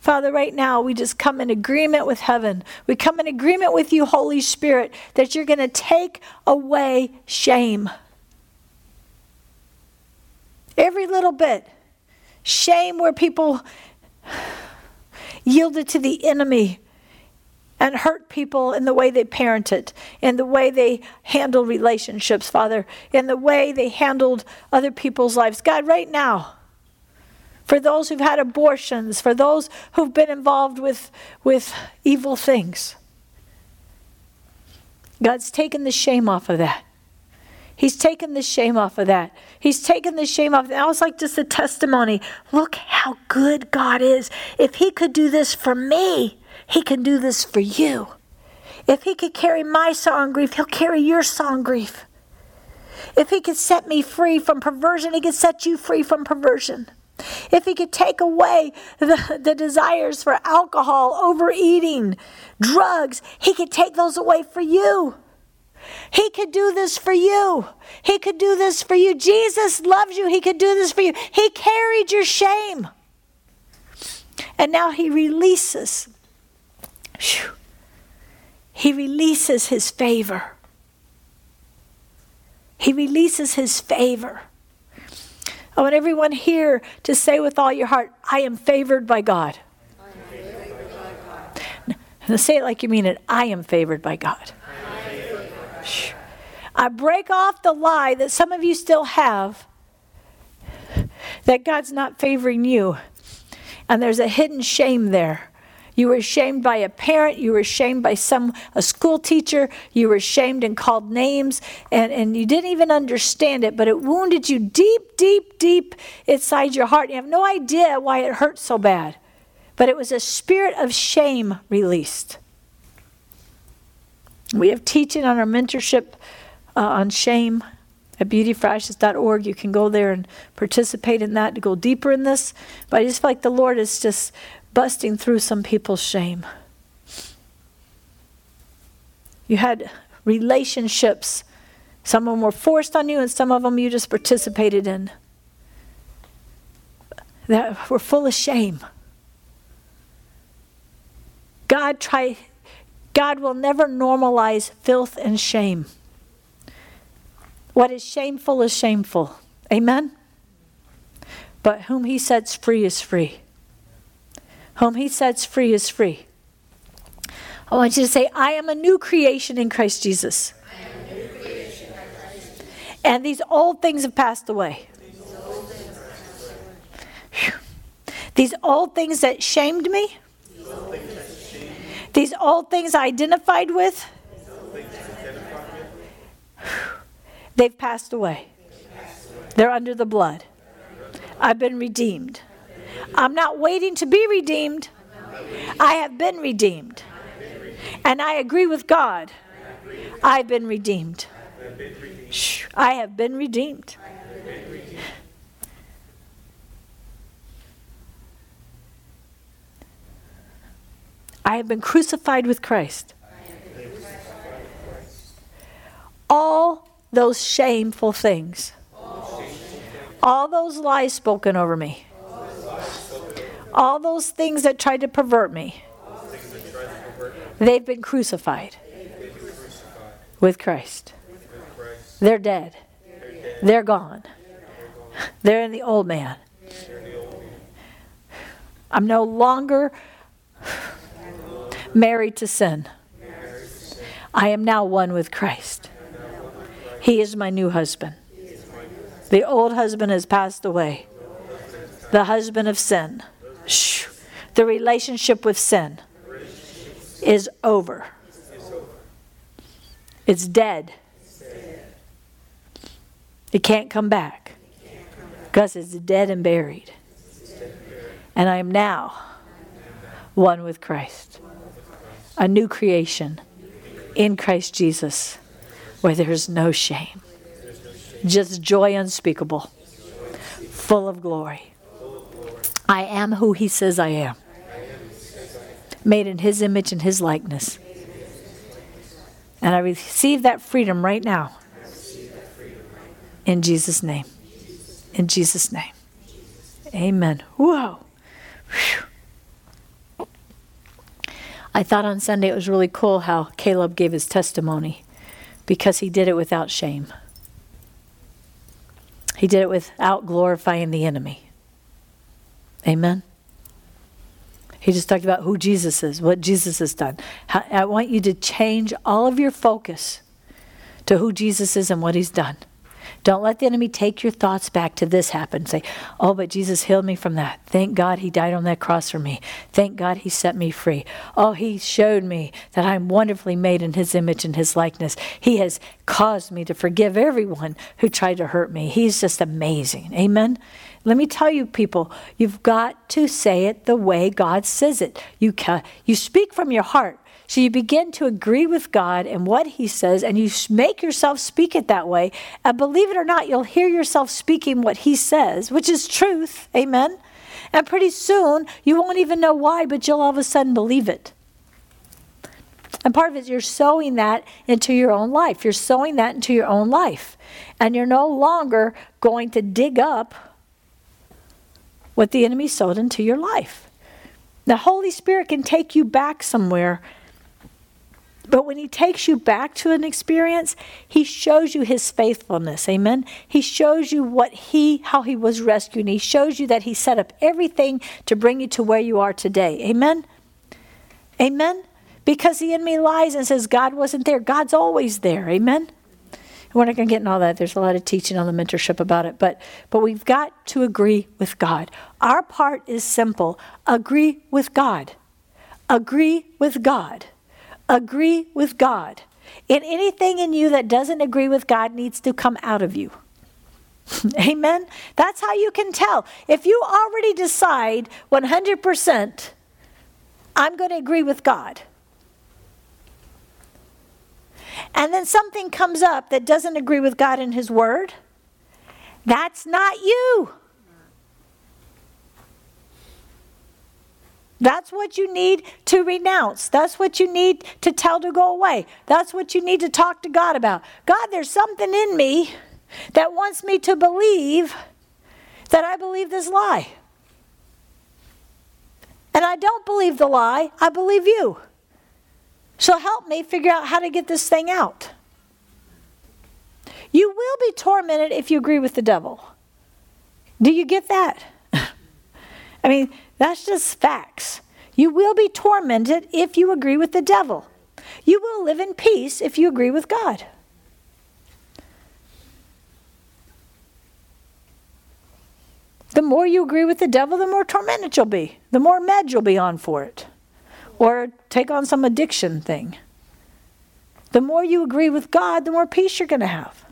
Father, right now, we just come in agreement with heaven. We come in agreement with you, Holy Spirit, that you're going to take away shame. Every little bit. Shame where people yielded to the enemy and hurt people in the way they parented, in the way they handled relationships, Father, in the way they handled other people's lives. God, right now, for those who've had abortions, for those who've been involved with, with evil things. God's taken the shame off of that. He's taken the shame off of that. He's taken the shame off. That was like just a testimony. Look how good God is. If He could do this for me, He can do this for you. If He could carry my song grief, He'll carry your song grief. If He could set me free from perversion, He could set you free from perversion. If he could take away the, the desires for alcohol, overeating, drugs, he could take those away for you. He could do this for you. He could do this for you. Jesus loves you. He could do this for you. He carried your shame. And now he releases. Whew, he releases his favor. He releases his favor. I want everyone here to say with all your heart, I am favored by God. Now say it like you mean it. I am favored by God. I break off the lie that some of you still have that God's not favoring you. And there's a hidden shame there. You were shamed by a parent, you were shamed by some a school teacher, you were shamed and called names, and, and you didn't even understand it, but it wounded you deep, deep, deep inside your heart. You have no idea why it hurt so bad. But it was a spirit of shame released. We have teaching on our mentorship uh, on shame at beautyforashes.org. You can go there and participate in that to go deeper in this. But I just feel like the Lord is just busting through some people's shame. You had relationships. Some of them were forced on you, and some of them you just participated in that were full of shame. God try God will never normalize filth and shame. What is shameful is shameful. Amen. But whom he sets free is free. Whom he sets free is free. I want you to say, I am a new creation in Christ Jesus. And these old things have passed away. These old things that shamed me, these old things I identified with, they've passed away. They're under the blood. I've been redeemed. I'm not waiting to be redeemed. I have been redeemed. And I agree with God. I've been redeemed. I have been redeemed. I have been crucified with Christ. All those shameful things, all those lies spoken over me, all those things that tried to pervert me, they've been crucified with Christ. They're dead. They're gone. They're in the old man. I'm no longer married to sin. I am now one with Christ. He is my new husband. The old husband has passed away. The husband of sin. The relationship with sin is over. It's dead. It can't come back because it's dead and buried. And I am now one with Christ a new creation in Christ Jesus where there is no shame, just joy unspeakable, full of glory. I am who He says I am, made in His image and His likeness. And I receive that freedom right now. In Jesus' name. In Jesus' name. Amen. Whoa. Whew. I thought on Sunday it was really cool how Caleb gave his testimony because he did it without shame. He did it without glorifying the enemy. Amen. He just talked about who Jesus is, what Jesus has done. I want you to change all of your focus to who Jesus is and what he's done. Don't let the enemy take your thoughts back to this happen. Say, oh, but Jesus healed me from that. Thank God he died on that cross for me. Thank God he set me free. Oh, he showed me that I'm wonderfully made in his image and his likeness. He has caused me to forgive everyone who tried to hurt me. He's just amazing. Amen. Let me tell you, people, you've got to say it the way God says it. You, ca- you speak from your heart. So you begin to agree with God and what He says, and you make yourself speak it that way. And believe it or not, you'll hear yourself speaking what He says, which is truth. Amen. And pretty soon, you won't even know why, but you'll all of a sudden believe it. And part of it is you're sowing that into your own life. You're sowing that into your own life. And you're no longer going to dig up what the enemy sowed into your life. The Holy Spirit can take you back somewhere. But when he takes you back to an experience, he shows you his faithfulness. Amen. He shows you what he how he was rescued. He shows you that he set up everything to bring you to where you are today. Amen. Amen. Because the enemy lies and says God wasn't there. God's always there. Amen. We're not going to get in all that. There's a lot of teaching on the mentorship about it, but but we've got to agree with God. Our part is simple. Agree with God. Agree with God. Agree with God. And anything in you that doesn't agree with God needs to come out of you. Amen. That's how you can tell. If you already decide 100%, I'm going to agree with God and then something comes up that doesn't agree with God and His Word, that's not you. That's what you need to renounce. That's what you need to tell to go away. That's what you need to talk to God about. God, there's something in me that wants me to believe that I believe this lie. And I don't believe the lie, I believe you. So help me figure out how to get this thing out. You will be tormented if you agree with the devil. Do you get that? I mean, that's just facts. You will be tormented if you agree with the devil. You will live in peace if you agree with God. The more you agree with the devil, the more tormented you'll be, the more mad you'll be on for it or take on some addiction thing. The more you agree with God, the more peace you're going to have.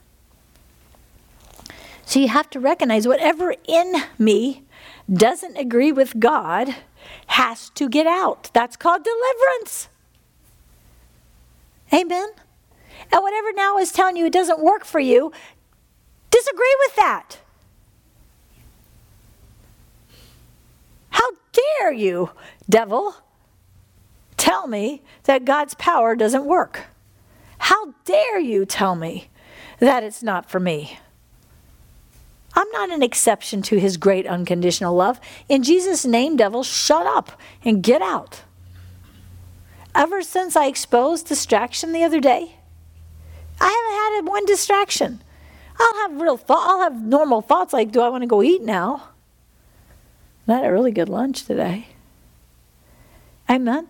So you have to recognize whatever in me doesn't agree with God has to get out. That's called deliverance. Amen. And whatever now is telling you it doesn't work for you, disagree with that. How dare you, devil? Tell me that God's power doesn't work? How dare you tell me that it's not for me? I'm not an exception to his great unconditional love. In Jesus' name, devil, shut up and get out. Ever since I exposed distraction the other day, I haven't had one distraction. I'll have real thought. I'll have normal thoughts like, "Do I want to go eat now?" I had a really good lunch today. Amen.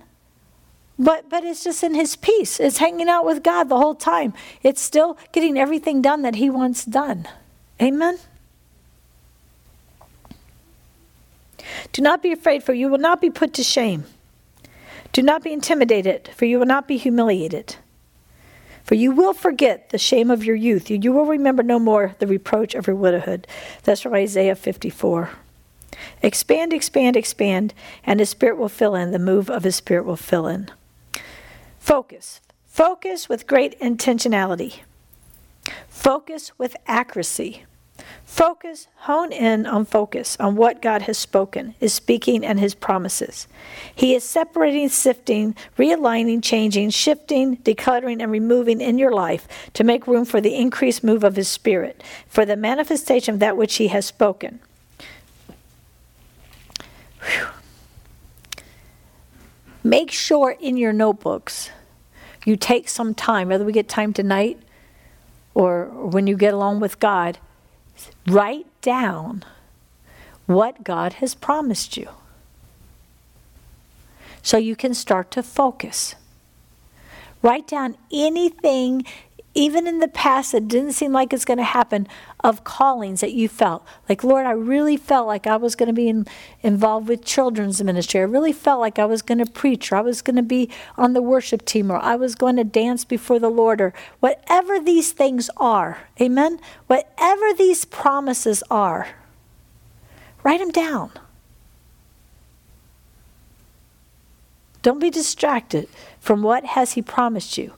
But but it's just in his peace. It's hanging out with God the whole time. It's still getting everything done that he wants done. Amen. Do not be afraid, for you will not be put to shame. Do not be intimidated, for you will not be humiliated. For you will forget the shame of your youth. You will remember no more the reproach of your widowhood. That's from Isaiah 54. Expand, expand, expand, and his spirit will fill in. The move of his spirit will fill in. Focus. Focus with great intentionality. Focus with accuracy. Focus, hone in on focus, on what God has spoken, is speaking, and his promises. He is separating, sifting, realigning, changing, shifting, decluttering, and removing in your life to make room for the increased move of his spirit, for the manifestation of that which he has spoken. Whew. Make sure in your notebooks you take some time, whether we get time tonight or when you get along with God, write down what God has promised you so you can start to focus. Write down anything even in the past that didn't seem like it's going to happen, of callings that you felt. Like, Lord, I really felt like I was going to be in, involved with children's ministry. I really felt like I was going to preach, or I was going to be on the worship team, or I was going to dance before the Lord, or whatever these things are. Amen? Whatever these promises are, write them down. Don't be distracted from what has he promised you.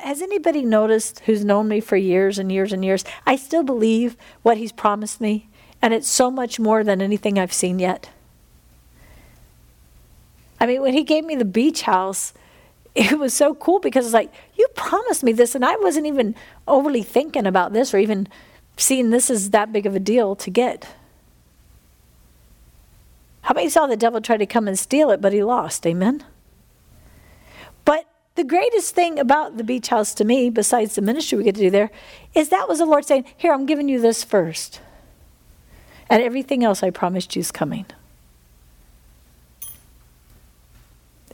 Has anybody noticed who's known me for years and years and years? I still believe what he's promised me, and it's so much more than anything I've seen yet. I mean, when he gave me the beach house, it was so cool because it's like, you promised me this, and I wasn't even overly thinking about this or even seeing this as that big of a deal to get. How many saw the devil try to come and steal it, but he lost? Amen? The greatest thing about the beach house to me, besides the ministry we get to do there, is that was the Lord saying, Here, I'm giving you this first. And everything else I promised you is coming.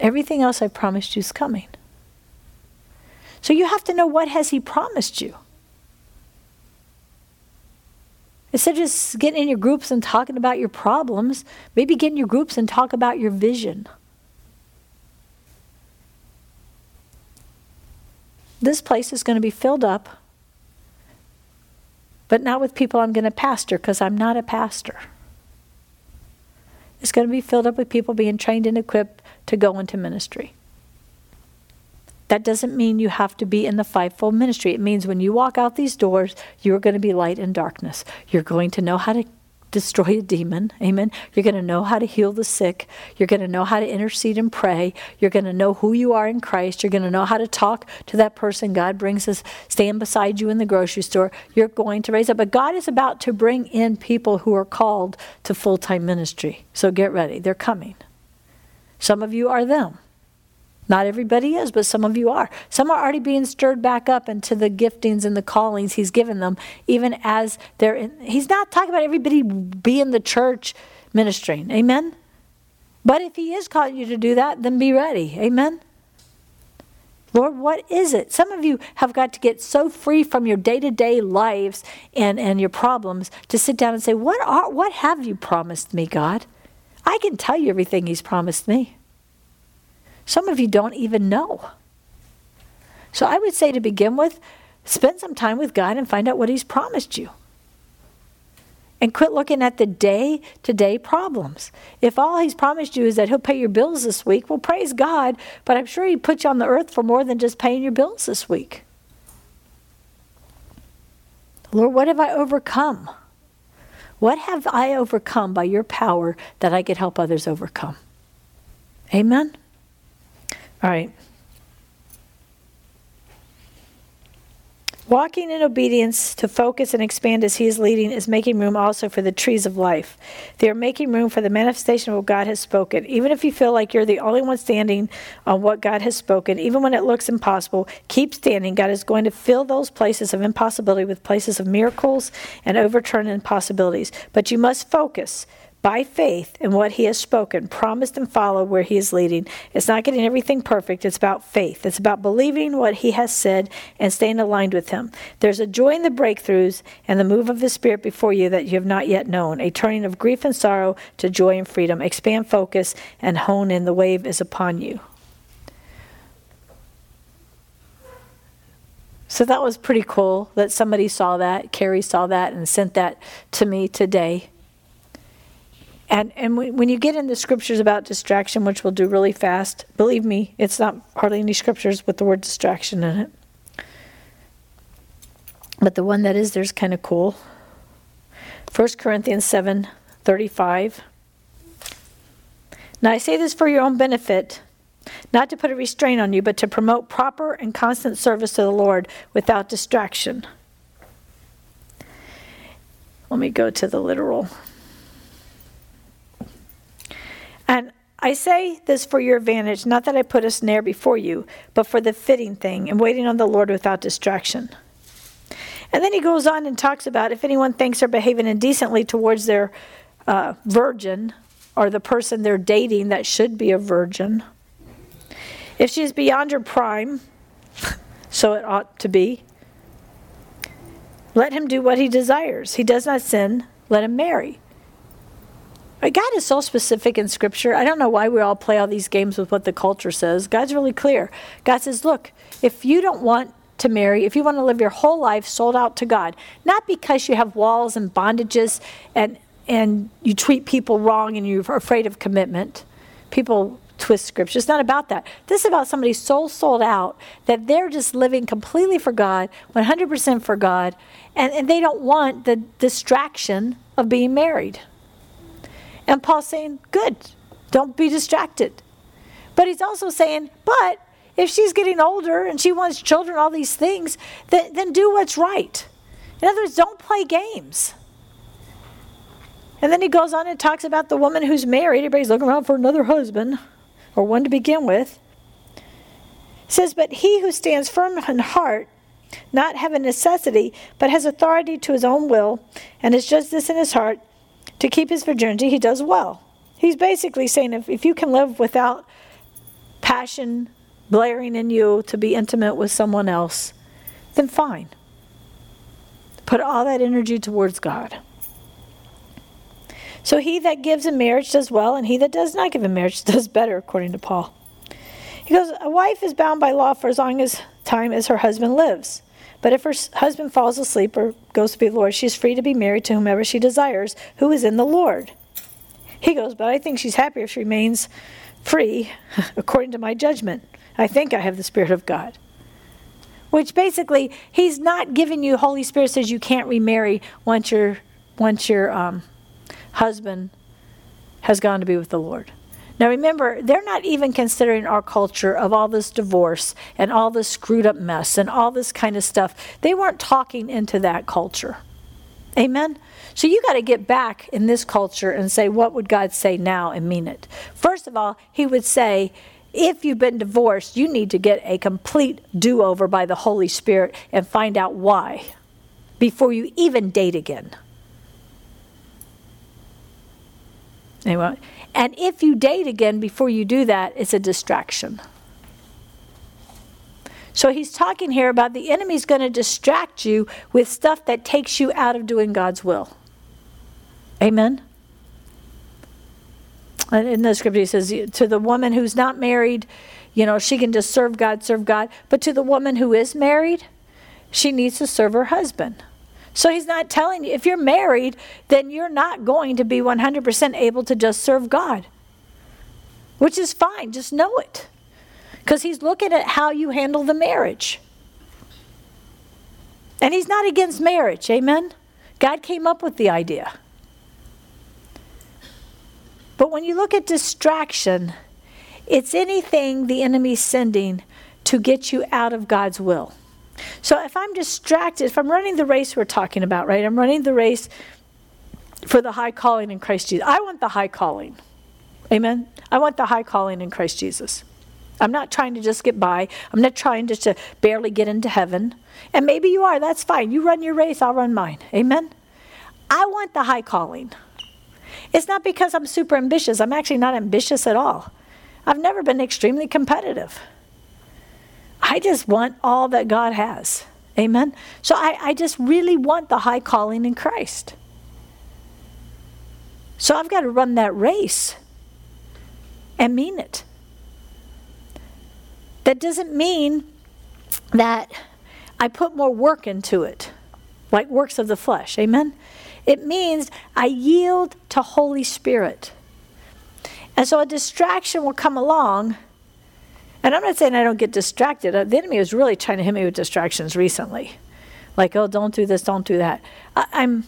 Everything else I promised you is coming. So you have to know what has he promised you. Instead of just getting in your groups and talking about your problems, maybe get in your groups and talk about your vision. This place is going to be filled up, but not with people I'm going to pastor because I'm not a pastor. It's going to be filled up with people being trained and equipped to go into ministry. That doesn't mean you have to be in the fivefold ministry. It means when you walk out these doors, you're going to be light in darkness. You're going to know how to destroy a demon. Amen. You're going to know how to heal the sick. You're going to know how to intercede and pray. You're going to know who you are in Christ. You're going to know how to talk to that person God brings us, stand beside you in the grocery store. You're going to raise up. But God is about to bring in people who are called to full time ministry. So get ready. They're coming. Some of you are them. Not everybody is, but some of you are. Some are already being stirred back up into the giftings and the callings He's given them, even as they're in. He's not talking about everybody being the church ministering. Amen? But if He is calling you to do that, then be ready. Amen? Lord, what is it? Some of you have got to get so free from your day to day lives and, and your problems to sit down and say, what, are, what have you promised me, God? I can tell you everything He's promised me. Some of you don't even know. So I would say to begin with, spend some time with God and find out what He's promised you. And quit looking at the day to day problems. If all He's promised you is that He'll pay your bills this week, well, praise God, but I'm sure He put you on the earth for more than just paying your bills this week. Lord, what have I overcome? What have I overcome by your power that I could help others overcome? Amen? All right. Walking in obedience to focus and expand as He is leading is making room also for the trees of life. They are making room for the manifestation of what God has spoken. Even if you feel like you're the only one standing on what God has spoken, even when it looks impossible, keep standing. God is going to fill those places of impossibility with places of miracles and overturn impossibilities. But you must focus by faith in what he has spoken, promised and followed where he is leading. It's not getting everything perfect, it's about faith. It's about believing what he has said and staying aligned with him. There's a joy in the breakthroughs and the move of the Spirit before you that you have not yet known, a turning of grief and sorrow to joy and freedom. Expand focus and hone in. The wave is upon you. So that was pretty cool that somebody saw that. Carrie saw that and sent that to me today. And, and when you get in the scriptures about distraction, which we'll do really fast, believe me, it's not hardly any scriptures with the word distraction in it. But the one that is there's kind of cool. 1 Corinthians 7 35. Now I say this for your own benefit, not to put a restraint on you, but to promote proper and constant service to the Lord without distraction. Let me go to the literal. And I say this for your advantage, not that I put a snare before you, but for the fitting thing and waiting on the Lord without distraction. And then he goes on and talks about if anyone thinks they're behaving indecently towards their uh, virgin or the person they're dating that should be a virgin, if she is beyond her prime, so it ought to be, let him do what he desires. He does not sin, let him marry. God is so specific in Scripture. I don't know why we all play all these games with what the culture says. God's really clear. God says, look, if you don't want to marry, if you want to live your whole life sold out to God, not because you have walls and bondages and and you treat people wrong and you're afraid of commitment. People twist scripture. It's not about that. This is about somebody so sold out that they're just living completely for God, 100% for God, and, and they don't want the distraction of being married. And Paul's saying, good, don't be distracted. But he's also saying, but if she's getting older and she wants children, all these things, then, then do what's right. In other words, don't play games. And then he goes on and talks about the woman who's married. Everybody's looking around for another husband or one to begin with. Says, But he who stands firm in heart, not having necessity, but has authority to his own will, and has just this in his heart, to keep his virginity, he does well. He's basically saying if, if you can live without passion blaring in you to be intimate with someone else, then fine. Put all that energy towards God. So he that gives in marriage does well, and he that does not give in marriage does better, according to Paul. He goes, A wife is bound by law for as long as time as her husband lives. But if her husband falls asleep or goes to be the Lord, she is free to be married to whomever she desires, who is in the Lord. He goes, But I think she's happier if she remains free, according to my judgment. I think I have the Spirit of God. Which basically, he's not giving you Holy Spirit says you can't remarry once your once your um, husband has gone to be with the Lord. Now remember, they're not even considering our culture of all this divorce and all this screwed up mess and all this kind of stuff. They weren't talking into that culture. Amen? So you got to get back in this culture and say, what would God say now and mean it? First of all, He would say, if you've been divorced, you need to get a complete do over by the Holy Spirit and find out why before you even date again. Anyway, and if you date again before you do that, it's a distraction. So he's talking here about the enemy's going to distract you with stuff that takes you out of doing God's will. Amen. And in the scripture, he says, to the woman who's not married, you know, she can just serve God, serve God. But to the woman who is married, she needs to serve her husband. So he's not telling you, if you're married, then you're not going to be 100% able to just serve God, which is fine. Just know it. Because he's looking at how you handle the marriage. And he's not against marriage. Amen? God came up with the idea. But when you look at distraction, it's anything the enemy's sending to get you out of God's will. So if I'm distracted, if I'm running the race we're talking about, right? I'm running the race for the high calling in Christ Jesus. I want the high calling. Amen. I want the high calling in Christ Jesus. I'm not trying to just get by. I'm not trying just to barely get into heaven. And maybe you are. That's fine. You run your race, I'll run mine. Amen. I want the high calling. It's not because I'm super ambitious. I'm actually not ambitious at all. I've never been extremely competitive. I just want all that God has. Amen. So I, I just really want the high calling in Christ. So I've got to run that race and mean it. That doesn't mean that I put more work into it, like works of the flesh. Amen. It means I yield to Holy Spirit. And so a distraction will come along and I'm not saying I don't get distracted. Uh, the enemy was really trying to hit me with distractions recently. Like, oh, don't do this, don't do that. I, I'm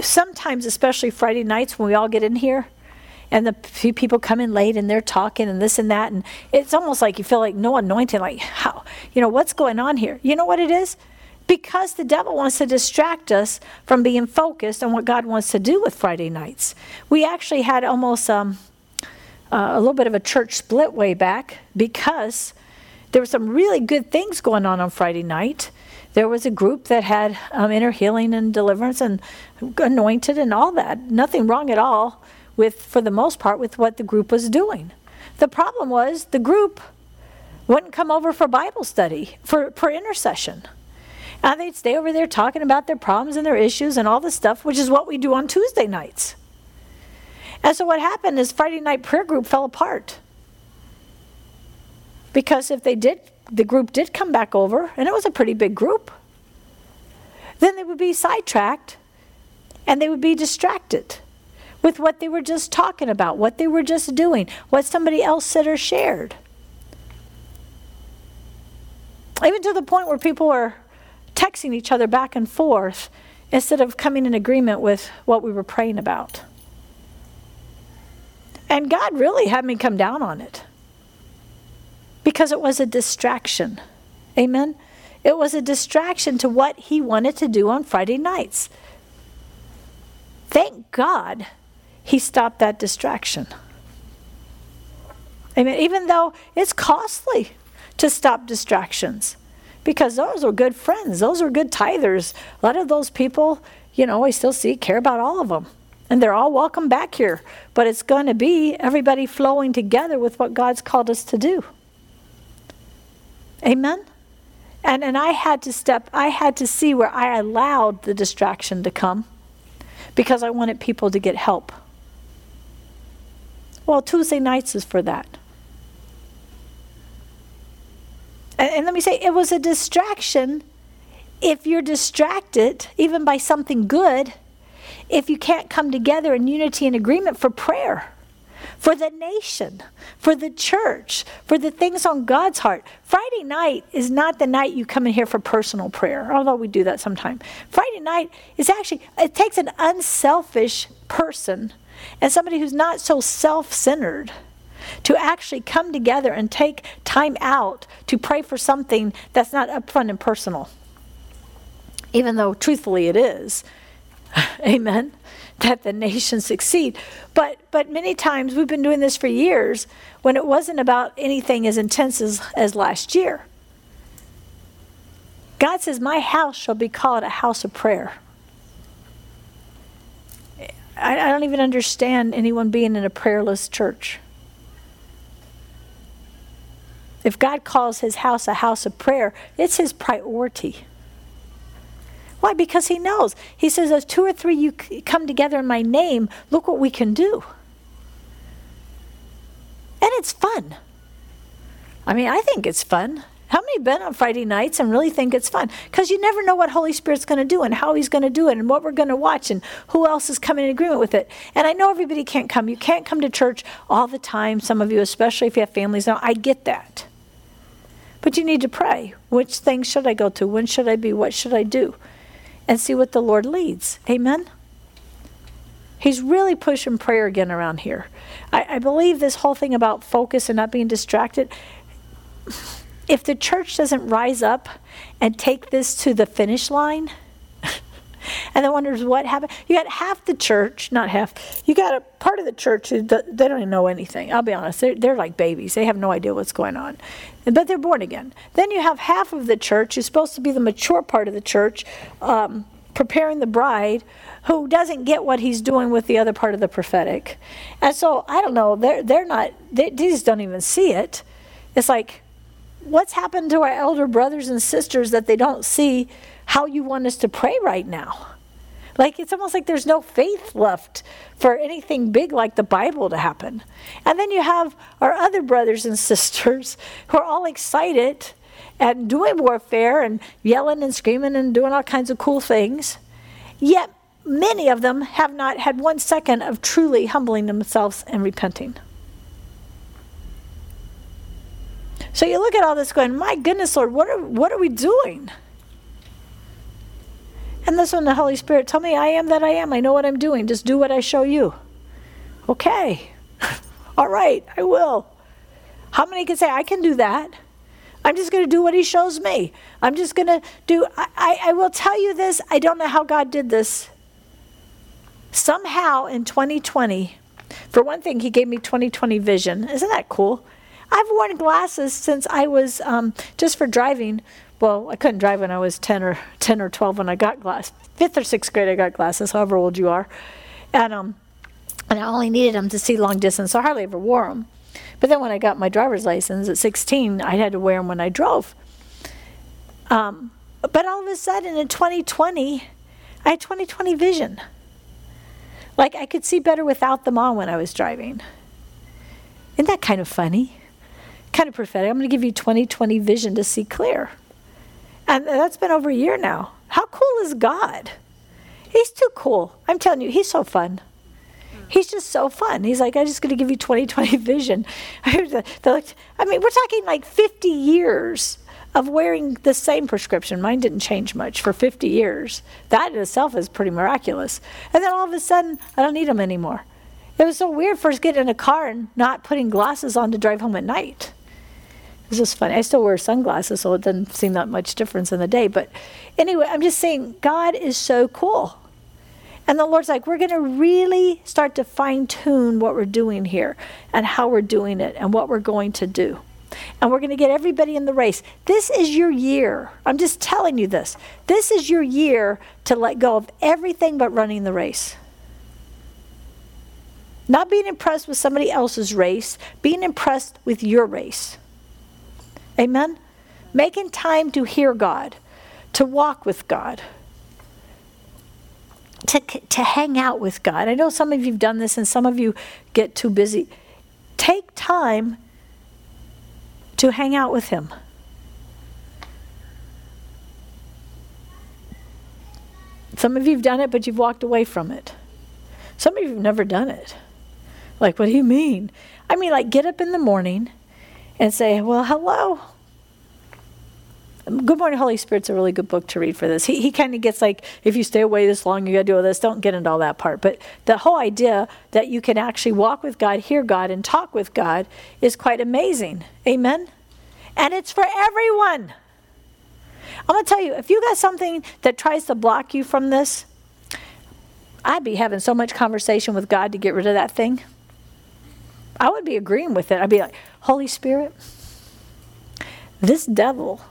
sometimes, especially Friday nights when we all get in here and the people come in late and they're talking and this and that and it's almost like you feel like no anointing like how you know what's going on here you know what it is because the devil wants to distract us from being focused on what god wants to do with friday nights we actually had almost um, uh, a little bit of a church split way back because there were some really good things going on on Friday night. There was a group that had um, inner healing and deliverance and anointed and all that. Nothing wrong at all with, for the most part, with what the group was doing. The problem was the group wouldn't come over for Bible study, for, for intercession. And they'd stay over there talking about their problems and their issues and all the stuff, which is what we do on Tuesday nights. And so what happened is Friday night prayer group fell apart. Because if they did, the group did come back over, and it was a pretty big group, then they would be sidetracked and they would be distracted with what they were just talking about, what they were just doing, what somebody else said or shared. Even to the point where people were texting each other back and forth instead of coming in agreement with what we were praying about. And God really had me come down on it. because it was a distraction. Amen? It was a distraction to what he wanted to do on Friday nights. Thank God he stopped that distraction. Amen. Even though it's costly to stop distractions because those were good friends, those were good tithers. A lot of those people, you know, I still see care about all of them. And they're all welcome back here. But it's going to be everybody flowing together with what God's called us to do. Amen? And, and I had to step, I had to see where I allowed the distraction to come because I wanted people to get help. Well, Tuesday nights is for that. And, and let me say, it was a distraction. If you're distracted, even by something good, if you can't come together in unity and agreement for prayer, for the nation, for the church, for the things on God's heart. Friday night is not the night you come in here for personal prayer, although we do that sometimes. Friday night is actually, it takes an unselfish person and somebody who's not so self centered to actually come together and take time out to pray for something that's not upfront and personal. Even though truthfully it is. Amen. That the nation succeed. But but many times we've been doing this for years when it wasn't about anything as intense as, as last year. God says, My house shall be called a house of prayer. I, I don't even understand anyone being in a prayerless church. If God calls his house a house of prayer, it's his priority. Why? Because he knows. He says, as two or three you come together in my name, look what we can do. And it's fun. I mean, I think it's fun. How many been on Friday nights and really think it's fun? Because you never know what Holy Spirit's going to do and how He's going to do it and what we're going to watch and who else is coming in agreement with it. And I know everybody can't come. You can't come to church all the time, some of you, especially if you have families. Now, I get that. But you need to pray. Which things should I go to? When should I be? What should I do? And see what the Lord leads. Amen? He's really pushing prayer again around here. I, I believe this whole thing about focus and not being distracted. If the church doesn't rise up and take this to the finish line, and then wonders what happened. You got half the church, not half. You got a part of the church who they don't even know anything. I'll be honest, they're, they're like babies. They have no idea what's going on, but they're born again. Then you have half of the church who's supposed to be the mature part of the church, um, preparing the bride, who doesn't get what he's doing with the other part of the prophetic. And so I don't know. They're they're not. They, don't even see it. It's like what's happened to our elder brothers and sisters that they don't see how you want us to pray right now. Like it's almost like there's no faith left for anything big like the Bible to happen. And then you have our other brothers and sisters who are all excited and doing warfare and yelling and screaming and doing all kinds of cool things. Yet many of them have not had one second of truly humbling themselves and repenting. So you look at all this going, my goodness, Lord, what are, what are we doing? And this one, the Holy Spirit, tell me I am that I am. I know what I'm doing. Just do what I show you. Okay. All right, I will. How many can say, I can do that? I'm just going to do what he shows me. I'm just going to do, I, I, I, will tell you this. I don't know how God did this. Somehow in 2020, for one thing, he gave me 2020 vision. Isn't that cool? I've worn glasses since I was um, just for driving well, I couldn't drive when I was 10 or 10 or 12 when I got glasses. Fifth or sixth grade, I got glasses, however old you are. And, um, and I only needed them to see long distance, so I hardly ever wore them. But then when I got my driver's license at 16, I had to wear them when I drove. Um, but all of a sudden in 2020, I had 2020 vision. Like I could see better without them on when I was driving. Isn't that kind of funny? Kind of prophetic. I'm going to give you 2020 vision to see clear. And that's been over a year now. How cool is God? He's too cool. I'm telling you, he's so fun. He's just so fun. He's like, I'm just going to give you 2020 vision. I mean, we're talking like 50 years of wearing the same prescription. Mine didn't change much for 50 years. That in itself is pretty miraculous. And then all of a sudden, I don't need them anymore. It was so weird first getting in a car and not putting glasses on to drive home at night. It's is funny. I still wear sunglasses, so it doesn't seem that much difference in the day. But anyway, I'm just saying, God is so cool. And the Lord's like, we're going to really start to fine tune what we're doing here and how we're doing it and what we're going to do. And we're going to get everybody in the race. This is your year. I'm just telling you this. This is your year to let go of everything but running the race. Not being impressed with somebody else's race, being impressed with your race. Amen? Making time to hear God, to walk with God, to, to hang out with God. I know some of you have done this and some of you get too busy. Take time to hang out with Him. Some of you have done it, but you've walked away from it. Some of you have never done it. Like, what do you mean? I mean, like, get up in the morning and say, Well, hello. Good Morning Holy Spirit's a really good book to read for this. He, he kind of gets like, if you stay away this long, you got to do all this. Don't get into all that part. But the whole idea that you can actually walk with God, hear God, and talk with God is quite amazing. Amen? And it's for everyone. I'm going to tell you, if you got something that tries to block you from this, I'd be having so much conversation with God to get rid of that thing. I would be agreeing with it. I'd be like, Holy Spirit, this devil,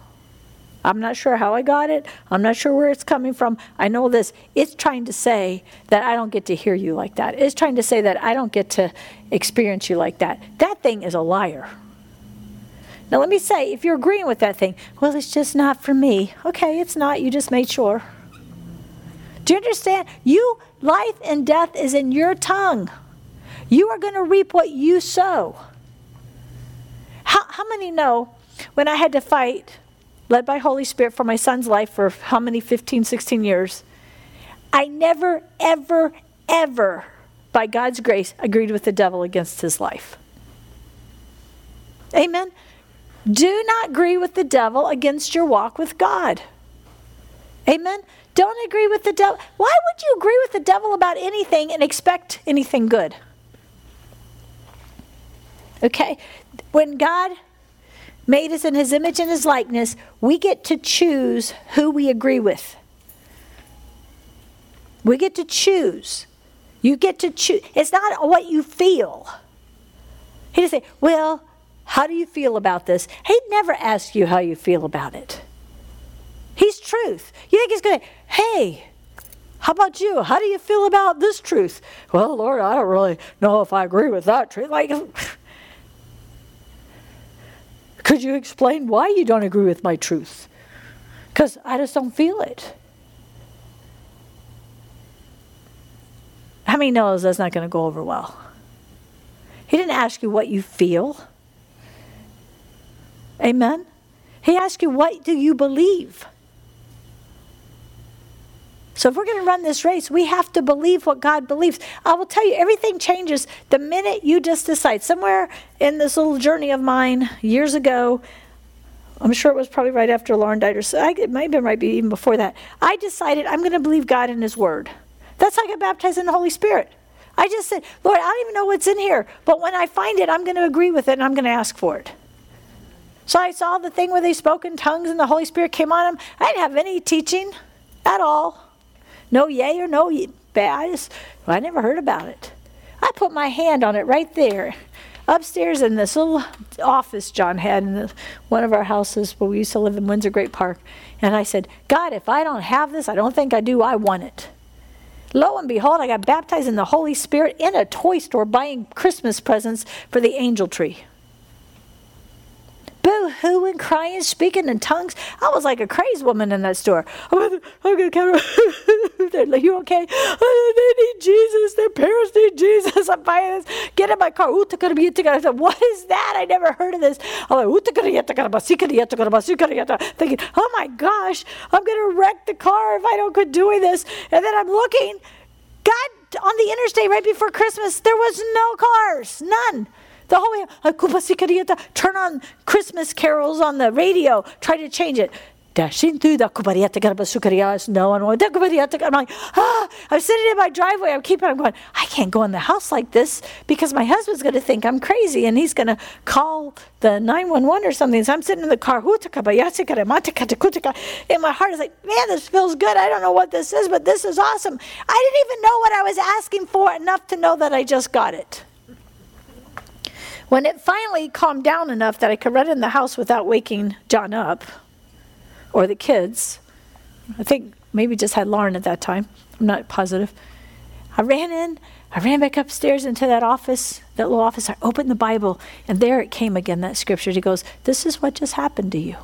I'm not sure how I got it. I'm not sure where it's coming from. I know this. It's trying to say that I don't get to hear you like that. It's trying to say that I don't get to experience you like that. That thing is a liar. Now, let me say, if you're agreeing with that thing, well, it's just not for me. Okay, it's not. You just made sure. Do you understand? You, life and death is in your tongue. You are going to reap what you sow. How, how many know when I had to fight, led by Holy Spirit, for my son's life for how many, 15, 16 years? I never, ever, ever, by God's grace, agreed with the devil against his life. Amen. Do not agree with the devil against your walk with God. Amen. Don't agree with the devil. Why would you agree with the devil about anything and expect anything good? Okay? When God made us in his image and his likeness, we get to choose who we agree with. We get to choose. You get to choose. It's not what you feel. He doesn't say, Well, how do you feel about this? He'd never ask you how you feel about it. He's truth. You think he's going to, Hey, how about you? How do you feel about this truth? Well, Lord, I don't really know if I agree with that truth. Like, could you explain why you don't agree with my truth? Because I just don't feel it. How many knows that's not going to go over well? He didn't ask you what you feel. Amen. He asked you, what do you believe? So if we're going to run this race, we have to believe what God believes. I will tell you, everything changes the minute you just decide. Somewhere in this little journey of mine years ago, I'm sure it was probably right after Lauren died, or so, it might have been even before that. I decided I'm going to believe God in His Word. That's how I got baptized in the Holy Spirit. I just said, Lord, I don't even know what's in here, but when I find it, I'm going to agree with it and I'm going to ask for it. So I saw the thing where they spoke in tongues and the Holy Spirit came on them. I didn't have any teaching at all. No yay or no bad. I, just, well, I never heard about it. I put my hand on it right there. Upstairs in this little office John had in the, one of our houses where we used to live in Windsor Great Park. And I said, God, if I don't have this, I don't think I do, I want it. Lo and behold, I got baptized in the Holy Spirit in a toy store buying Christmas presents for the angel tree boo hooing, crying, speaking in tongues. I was like a crazy woman in that store. I'm gonna count. They're like, you okay? They need Jesus. Their parents need Jesus. I'm buying this. Get in my car. I said, what is that? I never heard of this. I'm like, thinking, oh my gosh, I'm gonna wreck the car if I don't quit doing this. And then I'm looking. God, on the interstate right before Christmas, there was no cars, none. The whole way, turn on Christmas carols on the radio, try to change it. dashing through the no one I'm like, ah, I'm sitting in my driveway. I'm keeping, I'm going, I can't go in the house like this because my husband's going to think I'm crazy and he's going to call the 911 or something. So I'm sitting in the car, and my heart is like, man, this feels good. I don't know what this is, but this is awesome. I didn't even know what I was asking for enough to know that I just got it. When it finally calmed down enough that I could run in the house without waking John up or the kids, I think maybe just had Lauren at that time. I'm not positive. I ran in, I ran back upstairs into that office, that little office. I opened the Bible, and there it came again, that scripture. He goes, This is what just happened to you.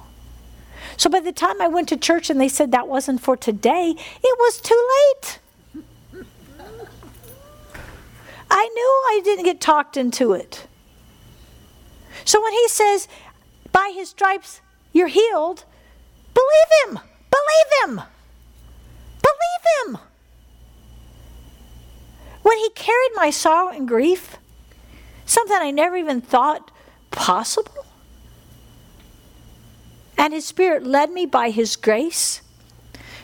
So by the time I went to church and they said that wasn't for today, it was too late. I knew I didn't get talked into it. So when he says, by his stripes you're healed, believe him. Believe him. Believe him. When he carried my sorrow and grief, something I never even thought possible, and his spirit led me by his grace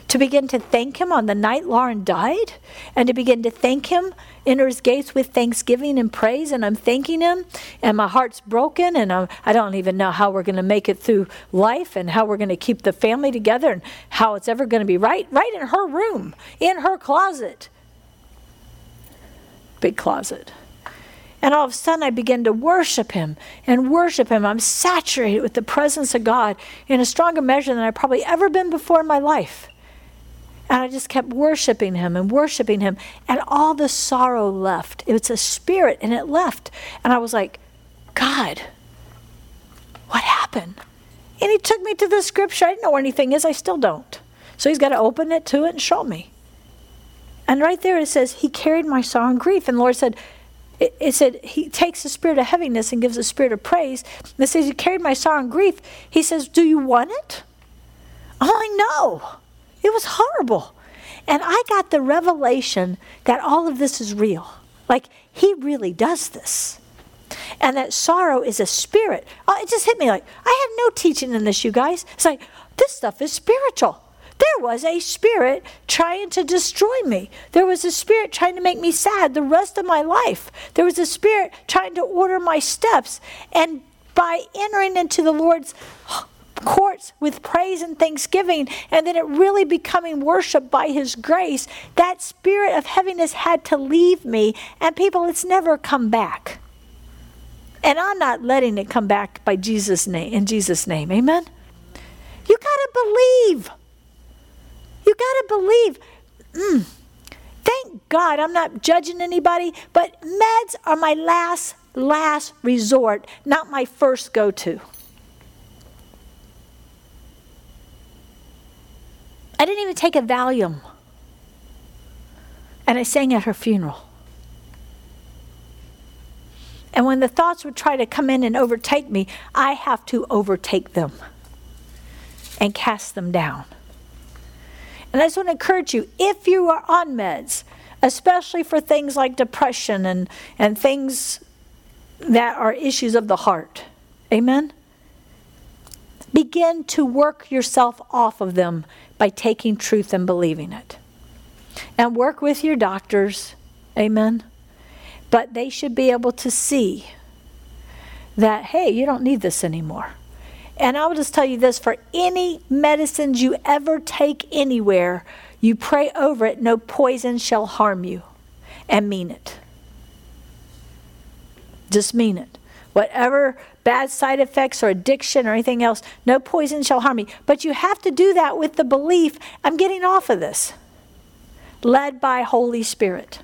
to begin to thank him on the night Lauren died and to begin to thank him, enter his gates with thanksgiving and praise. And I'm thanking him, and my heart's broken, and I'm, I do not even know how we're going to make it through life and how we're going to keep the family together and how it's ever going to be right, right in her room, in her closet. Big closet. And all of a sudden, I begin to worship Him and worship Him. I'm saturated with the presence of God in a stronger measure than I've probably ever been before in my life. And I just kept worshiping him and worshiping him. And all the sorrow left. It's a spirit and it left. And I was like, God, what happened? And he took me to the scripture. I didn't know where anything is. I still don't. So he's got to open it to it and show me. And right there it says, He carried my sorrow and grief. And the Lord said, it, said, He takes the spirit of heaviness and gives a spirit of praise. And it says, He carried my sorrow and grief. He says, Do you want it? I'm like, No. It was horrible. And I got the revelation that all of this is real. Like, he really does this. And that sorrow is a spirit. Oh, it just hit me like, I had no teaching in this, you guys. It's like, this stuff is spiritual. There was a spirit trying to destroy me. There was a spirit trying to make me sad the rest of my life. There was a spirit trying to order my steps. And by entering into the Lord's courts with praise and thanksgiving, and then it really becoming worship by His grace, that spirit of heaviness had to leave me. And people, it's never come back. And I'm not letting it come back by Jesus' name, in Jesus' name. Amen? You got to believe. You got to believe. Mm. Thank God I'm not judging anybody, but meds are my last, last resort, not my first go to. I didn't even take a Valium. And I sang at her funeral. And when the thoughts would try to come in and overtake me, I have to overtake them and cast them down. And I just want to encourage you if you are on meds, especially for things like depression and, and things that are issues of the heart, amen? Begin to work yourself off of them by taking truth and believing it. And work with your doctors, amen. But they should be able to see that, hey, you don't need this anymore. And I will just tell you this for any medicines you ever take anywhere, you pray over it, no poison shall harm you. And mean it. Just mean it. Whatever bad side effects or addiction or anything else. No poison shall harm me. But you have to do that with the belief I'm getting off of this. Led by Holy Spirit.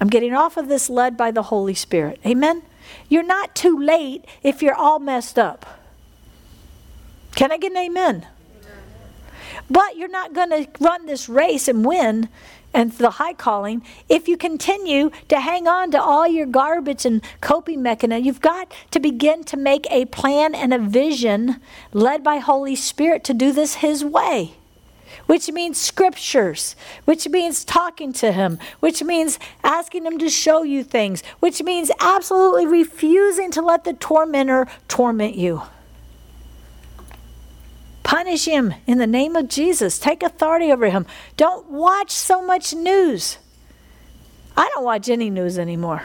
I'm getting off of this led by the Holy Spirit. Amen? You're not too late if you're all messed up. Can I get an amen? But you're not going to run this race and win and the high calling, if you continue to hang on to all your garbage and coping mechanism, you've got to begin to make a plan and a vision led by Holy Spirit to do this His way. Which means scriptures, which means talking to him, which means asking him to show you things, which means absolutely refusing to let the tormentor torment you. Punish him in the name of Jesus. Take authority over him. Don't watch so much news. I don't watch any news anymore.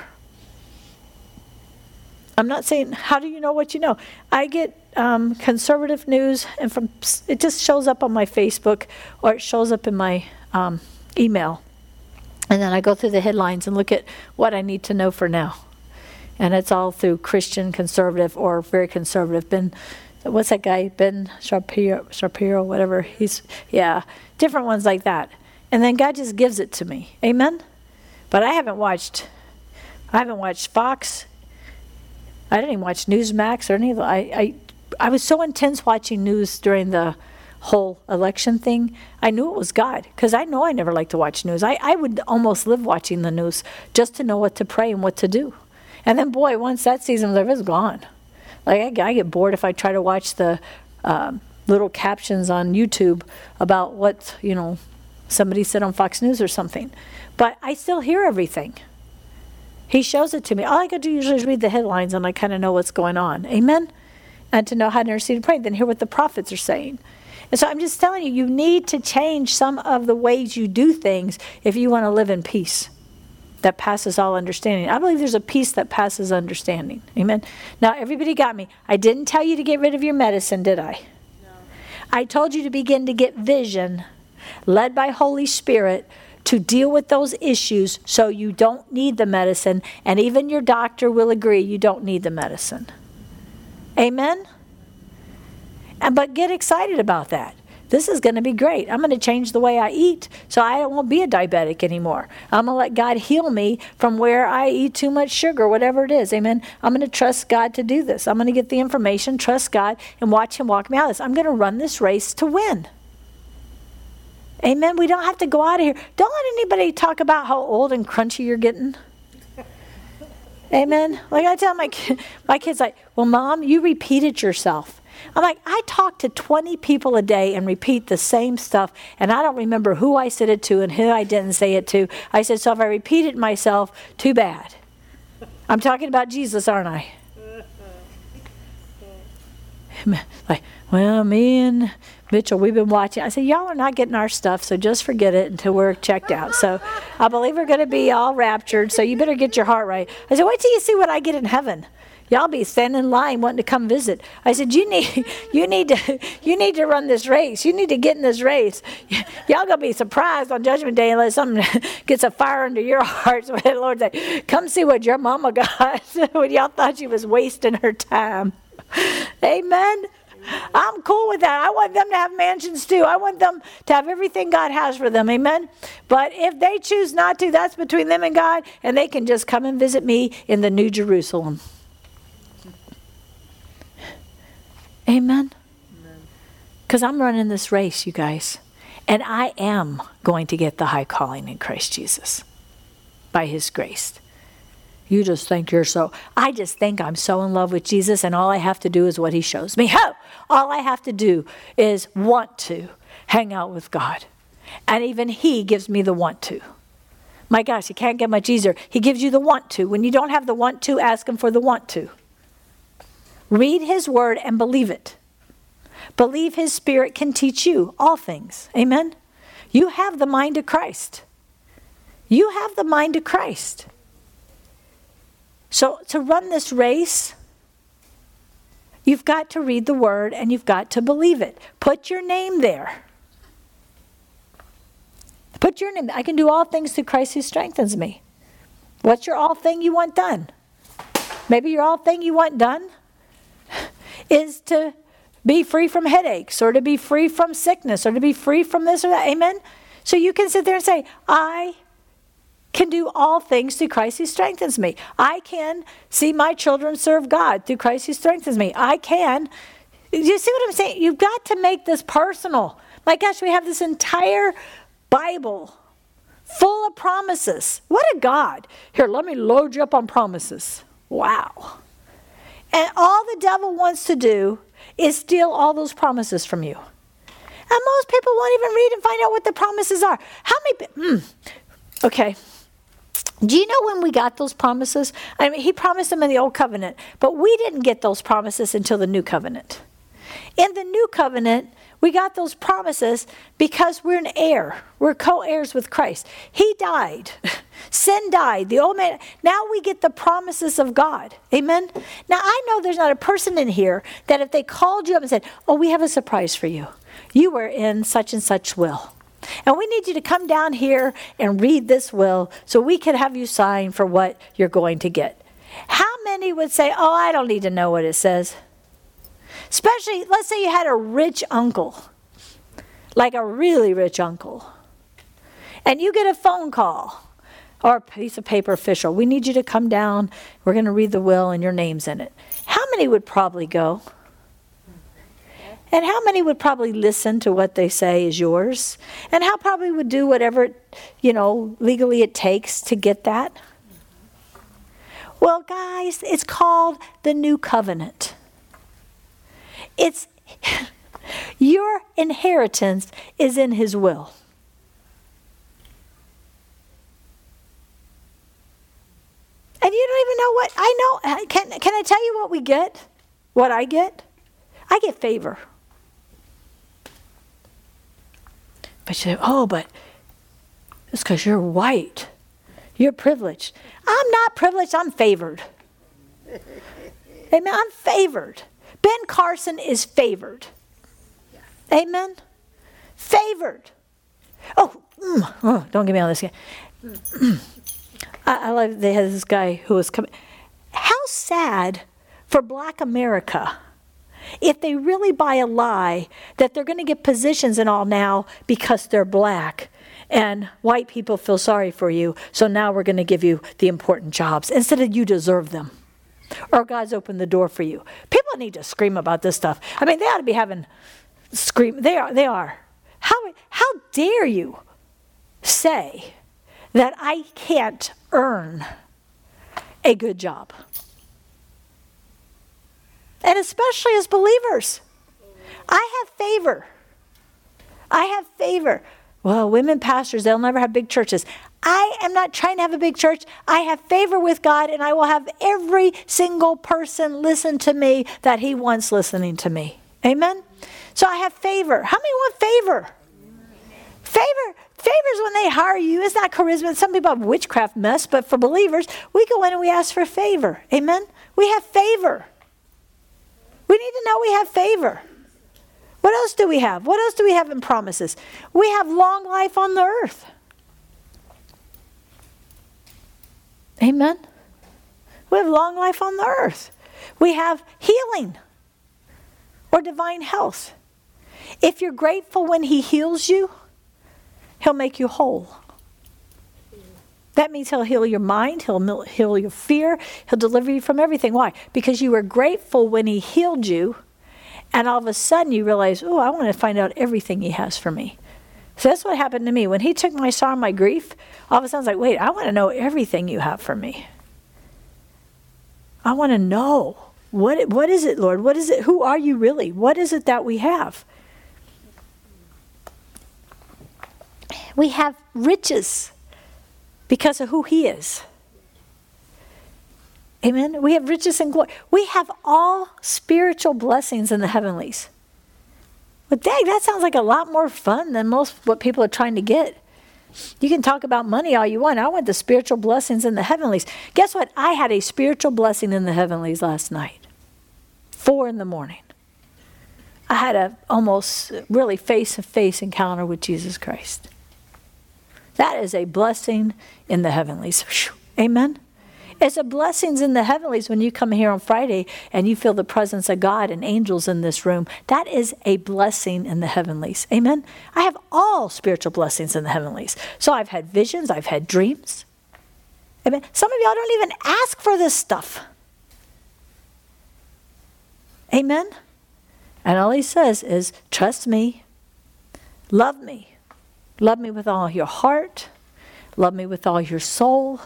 I'm not saying, how do you know what you know? I get um, conservative news, and from it just shows up on my Facebook or it shows up in my um, email. And then I go through the headlines and look at what I need to know for now. And it's all through Christian, conservative, or very conservative. Ben, what's that guy? Ben Shapiro, Shapiro, whatever. He's, yeah, different ones like that. And then God just gives it to me. Amen? But I haven't watched, I haven't watched Fox, I didn't even watch Newsmax or any of the, I, I, I was so intense watching news during the whole election thing. I knew it was God because I know I never like to watch news. I, I would almost live watching the news just to know what to pray and what to do. And then, boy, once that season was over, it's gone. Like, I, I, get bored if I try to watch the uh, little captions on YouTube about what, you know, somebody said on Fox News or something. But I still hear everything. He shows it to me. All I got to do usually is read the headlines and I kind of know what's going on. Amen? And to know how to intercede and pray, then hear what the prophets are saying. And so I'm just telling you, you need to change some of the ways you do things if you want to live in peace that passes all understanding. I believe there's a peace that passes understanding. Amen. Now, everybody got me. I didn't tell you to get rid of your medicine, did I? No. I told you to begin to get vision, led by Holy Spirit, to deal with those issues so you don't need the medicine, and even your doctor will agree you don't need the medicine. Amen? And, but get excited about that. This is going to be great. I'm going to change the way I eat so I won't be a diabetic anymore. I'm going to let God heal me from where I eat too much sugar, whatever it is. Amen. I'm going to trust God to do this. I'm going to get the information, trust God, and watch Him walk me out of this. I'm going to run this race to win. Amen. We don't have to go out of here. Don't let anybody talk about how old and crunchy you're getting. Amen. Like I tell my my kids, like, well, mom, you repeated yourself. I'm like, I talk to 20 people a day and repeat the same stuff, and I don't remember who I said it to and who I didn't say it to. I said, so if I repeated myself, too bad. I'm talking about Jesus, aren't I? like, well, me and Mitchell, we've been watching. I said, y'all are not getting our stuff, so just forget it until we're checked out. So I believe we're going to be all raptured, so you better get your heart right. I said, wait till you see what I get in heaven. Y'all be standing in line wanting to come visit. I said, you need, you need to, you need to run this race. You need to get in this race. Y'all gonna be surprised on Judgment Day unless something gets a fire under your hearts. When the Lord say, come see what your mama got when y'all thought she was wasting her time. Amen. I'm cool with that. I want them to have mansions too. I want them to have everything God has for them. Amen. But if they choose not to, that's between them and God, and they can just come and visit me in the New Jerusalem. Amen. Because I'm running this race, you guys. And I am going to get the high calling in Christ Jesus by His grace. You just think you're so, I just think I'm so in love with Jesus, and all I have to do is what He shows me. Ho! All I have to do is want to hang out with God. And even He gives me the want to. My gosh, you can't get much easier. He gives you the want to. When you don't have the want to, ask Him for the want to. Read His Word and believe it. Believe His Spirit can teach you all things. Amen? You have the mind of Christ. You have the mind of Christ. So, to run this race, you've got to read the word and you've got to believe it. Put your name there. Put your name. I can do all things through Christ who strengthens me. What's your all thing you want done? Maybe your all thing you want done is to be free from headaches or to be free from sickness or to be free from this or that. Amen? So you can sit there and say, I can do all things through Christ who strengthens me. I can see my children serve God through Christ who strengthens me. I can. You see what I'm saying? You've got to make this personal. My gosh, we have this entire Bible full of promises. What a God. Here, let me load you up on promises. Wow. And all the devil wants to do is steal all those promises from you. And most people won't even read and find out what the promises are. How many? Mm, okay. Do you know when we got those promises? I mean, he promised them in the old covenant, but we didn't get those promises until the new covenant. In the new covenant, we got those promises because we're an heir. We're co heirs with Christ. He died. Sin died. The old man. Now we get the promises of God. Amen. Now I know there's not a person in here that if they called you up and said, Oh, we have a surprise for you. You were in such and such will. And we need you to come down here and read this will so we can have you sign for what you're going to get. How many would say, Oh, I don't need to know what it says? Especially, let's say you had a rich uncle, like a really rich uncle, and you get a phone call or a piece of paper official. We need you to come down. We're going to read the will and your name's in it. How many would probably go? And how many would probably listen to what they say is yours? And how probably would do whatever, you know, legally it takes to get that? Well, guys, it's called the new covenant. It's your inheritance is in his will. And you don't even know what I know. Can, can I tell you what we get? What I get? I get favor. But you say, oh, but it's because you're white. You're privileged. I'm not privileged, I'm favored. Amen. I'm favored. Ben Carson is favored. Amen. Favored. Oh, mm, oh don't get me on this again. I, I love they had this guy who was coming. How sad for black America if they really buy a lie that they're going to get positions and all now because they're black and white people feel sorry for you, so now we're going to give you the important jobs instead of you deserve them. Or God's opened the door for you. People need to scream about this stuff. I mean, they ought to be having scream. They are. They are. How how dare you say that I can't earn a good job? And especially as believers, I have favor. I have favor. Well, women pastors, they'll never have big churches. I am not trying to have a big church. I have favor with God, and I will have every single person listen to me that He wants listening to me. Amen? So I have favor. How many want favor? Favor. Favors when they hire you. It's not charisma. Some people have witchcraft mess, but for believers, we go in and we ask for favor. Amen? We have favor. We need to know we have favor. What else do we have? What else do we have in promises? We have long life on the earth. Amen. We have long life on the earth. We have healing or divine health. If you're grateful when He heals you, He'll make you whole. That means He'll heal your mind, He'll heal your fear, He'll deliver you from everything. Why? Because you were grateful when He healed you, and all of a sudden you realize, oh, I want to find out everything He has for me. So that's what happened to me. When He took my sorrow, my grief, all of a sudden I was like, wait, I want to know everything you have for me. I want to know. What, what is it, Lord? What is it? Who are you really? What is it that we have? We have riches because of who He is. Amen. We have riches and glory. We have all spiritual blessings in the heavenlies. But dang, that sounds like a lot more fun than most what people are trying to get. You can talk about money all you want. I want the spiritual blessings in the heavenlies. Guess what? I had a spiritual blessing in the heavenlies last night. Four in the morning. I had a almost really face to face encounter with Jesus Christ. That is a blessing in the heavenlies. Amen. It's a blessings in the heavenlies when you come here on Friday and you feel the presence of God and angels in this room. That is a blessing in the heavenlies. Amen. I have all spiritual blessings in the heavenlies. So I've had visions, I've had dreams. Amen. Some of y'all don't even ask for this stuff. Amen. And all he says is, trust me, love me. Love me with all your heart, love me with all your soul,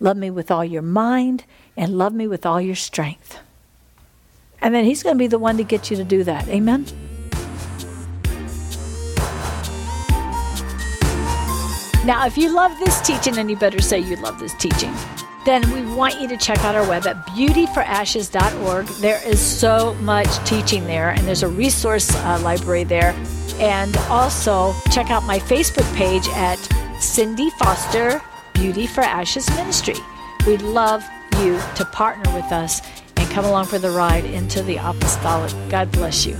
Love me with all your mind and love me with all your strength. And then He's going to be the one to get you to do that. Amen? Now, if you love this teaching, and you better say you love this teaching. then we want you to check out our web at beautyforashes.org. There is so much teaching there, and there's a resource uh, library there. And also check out my Facebook page at Cindy Foster Beauty for Ashes Ministry. We'd love you to partner with us and come along for the ride into the apostolic. God bless you.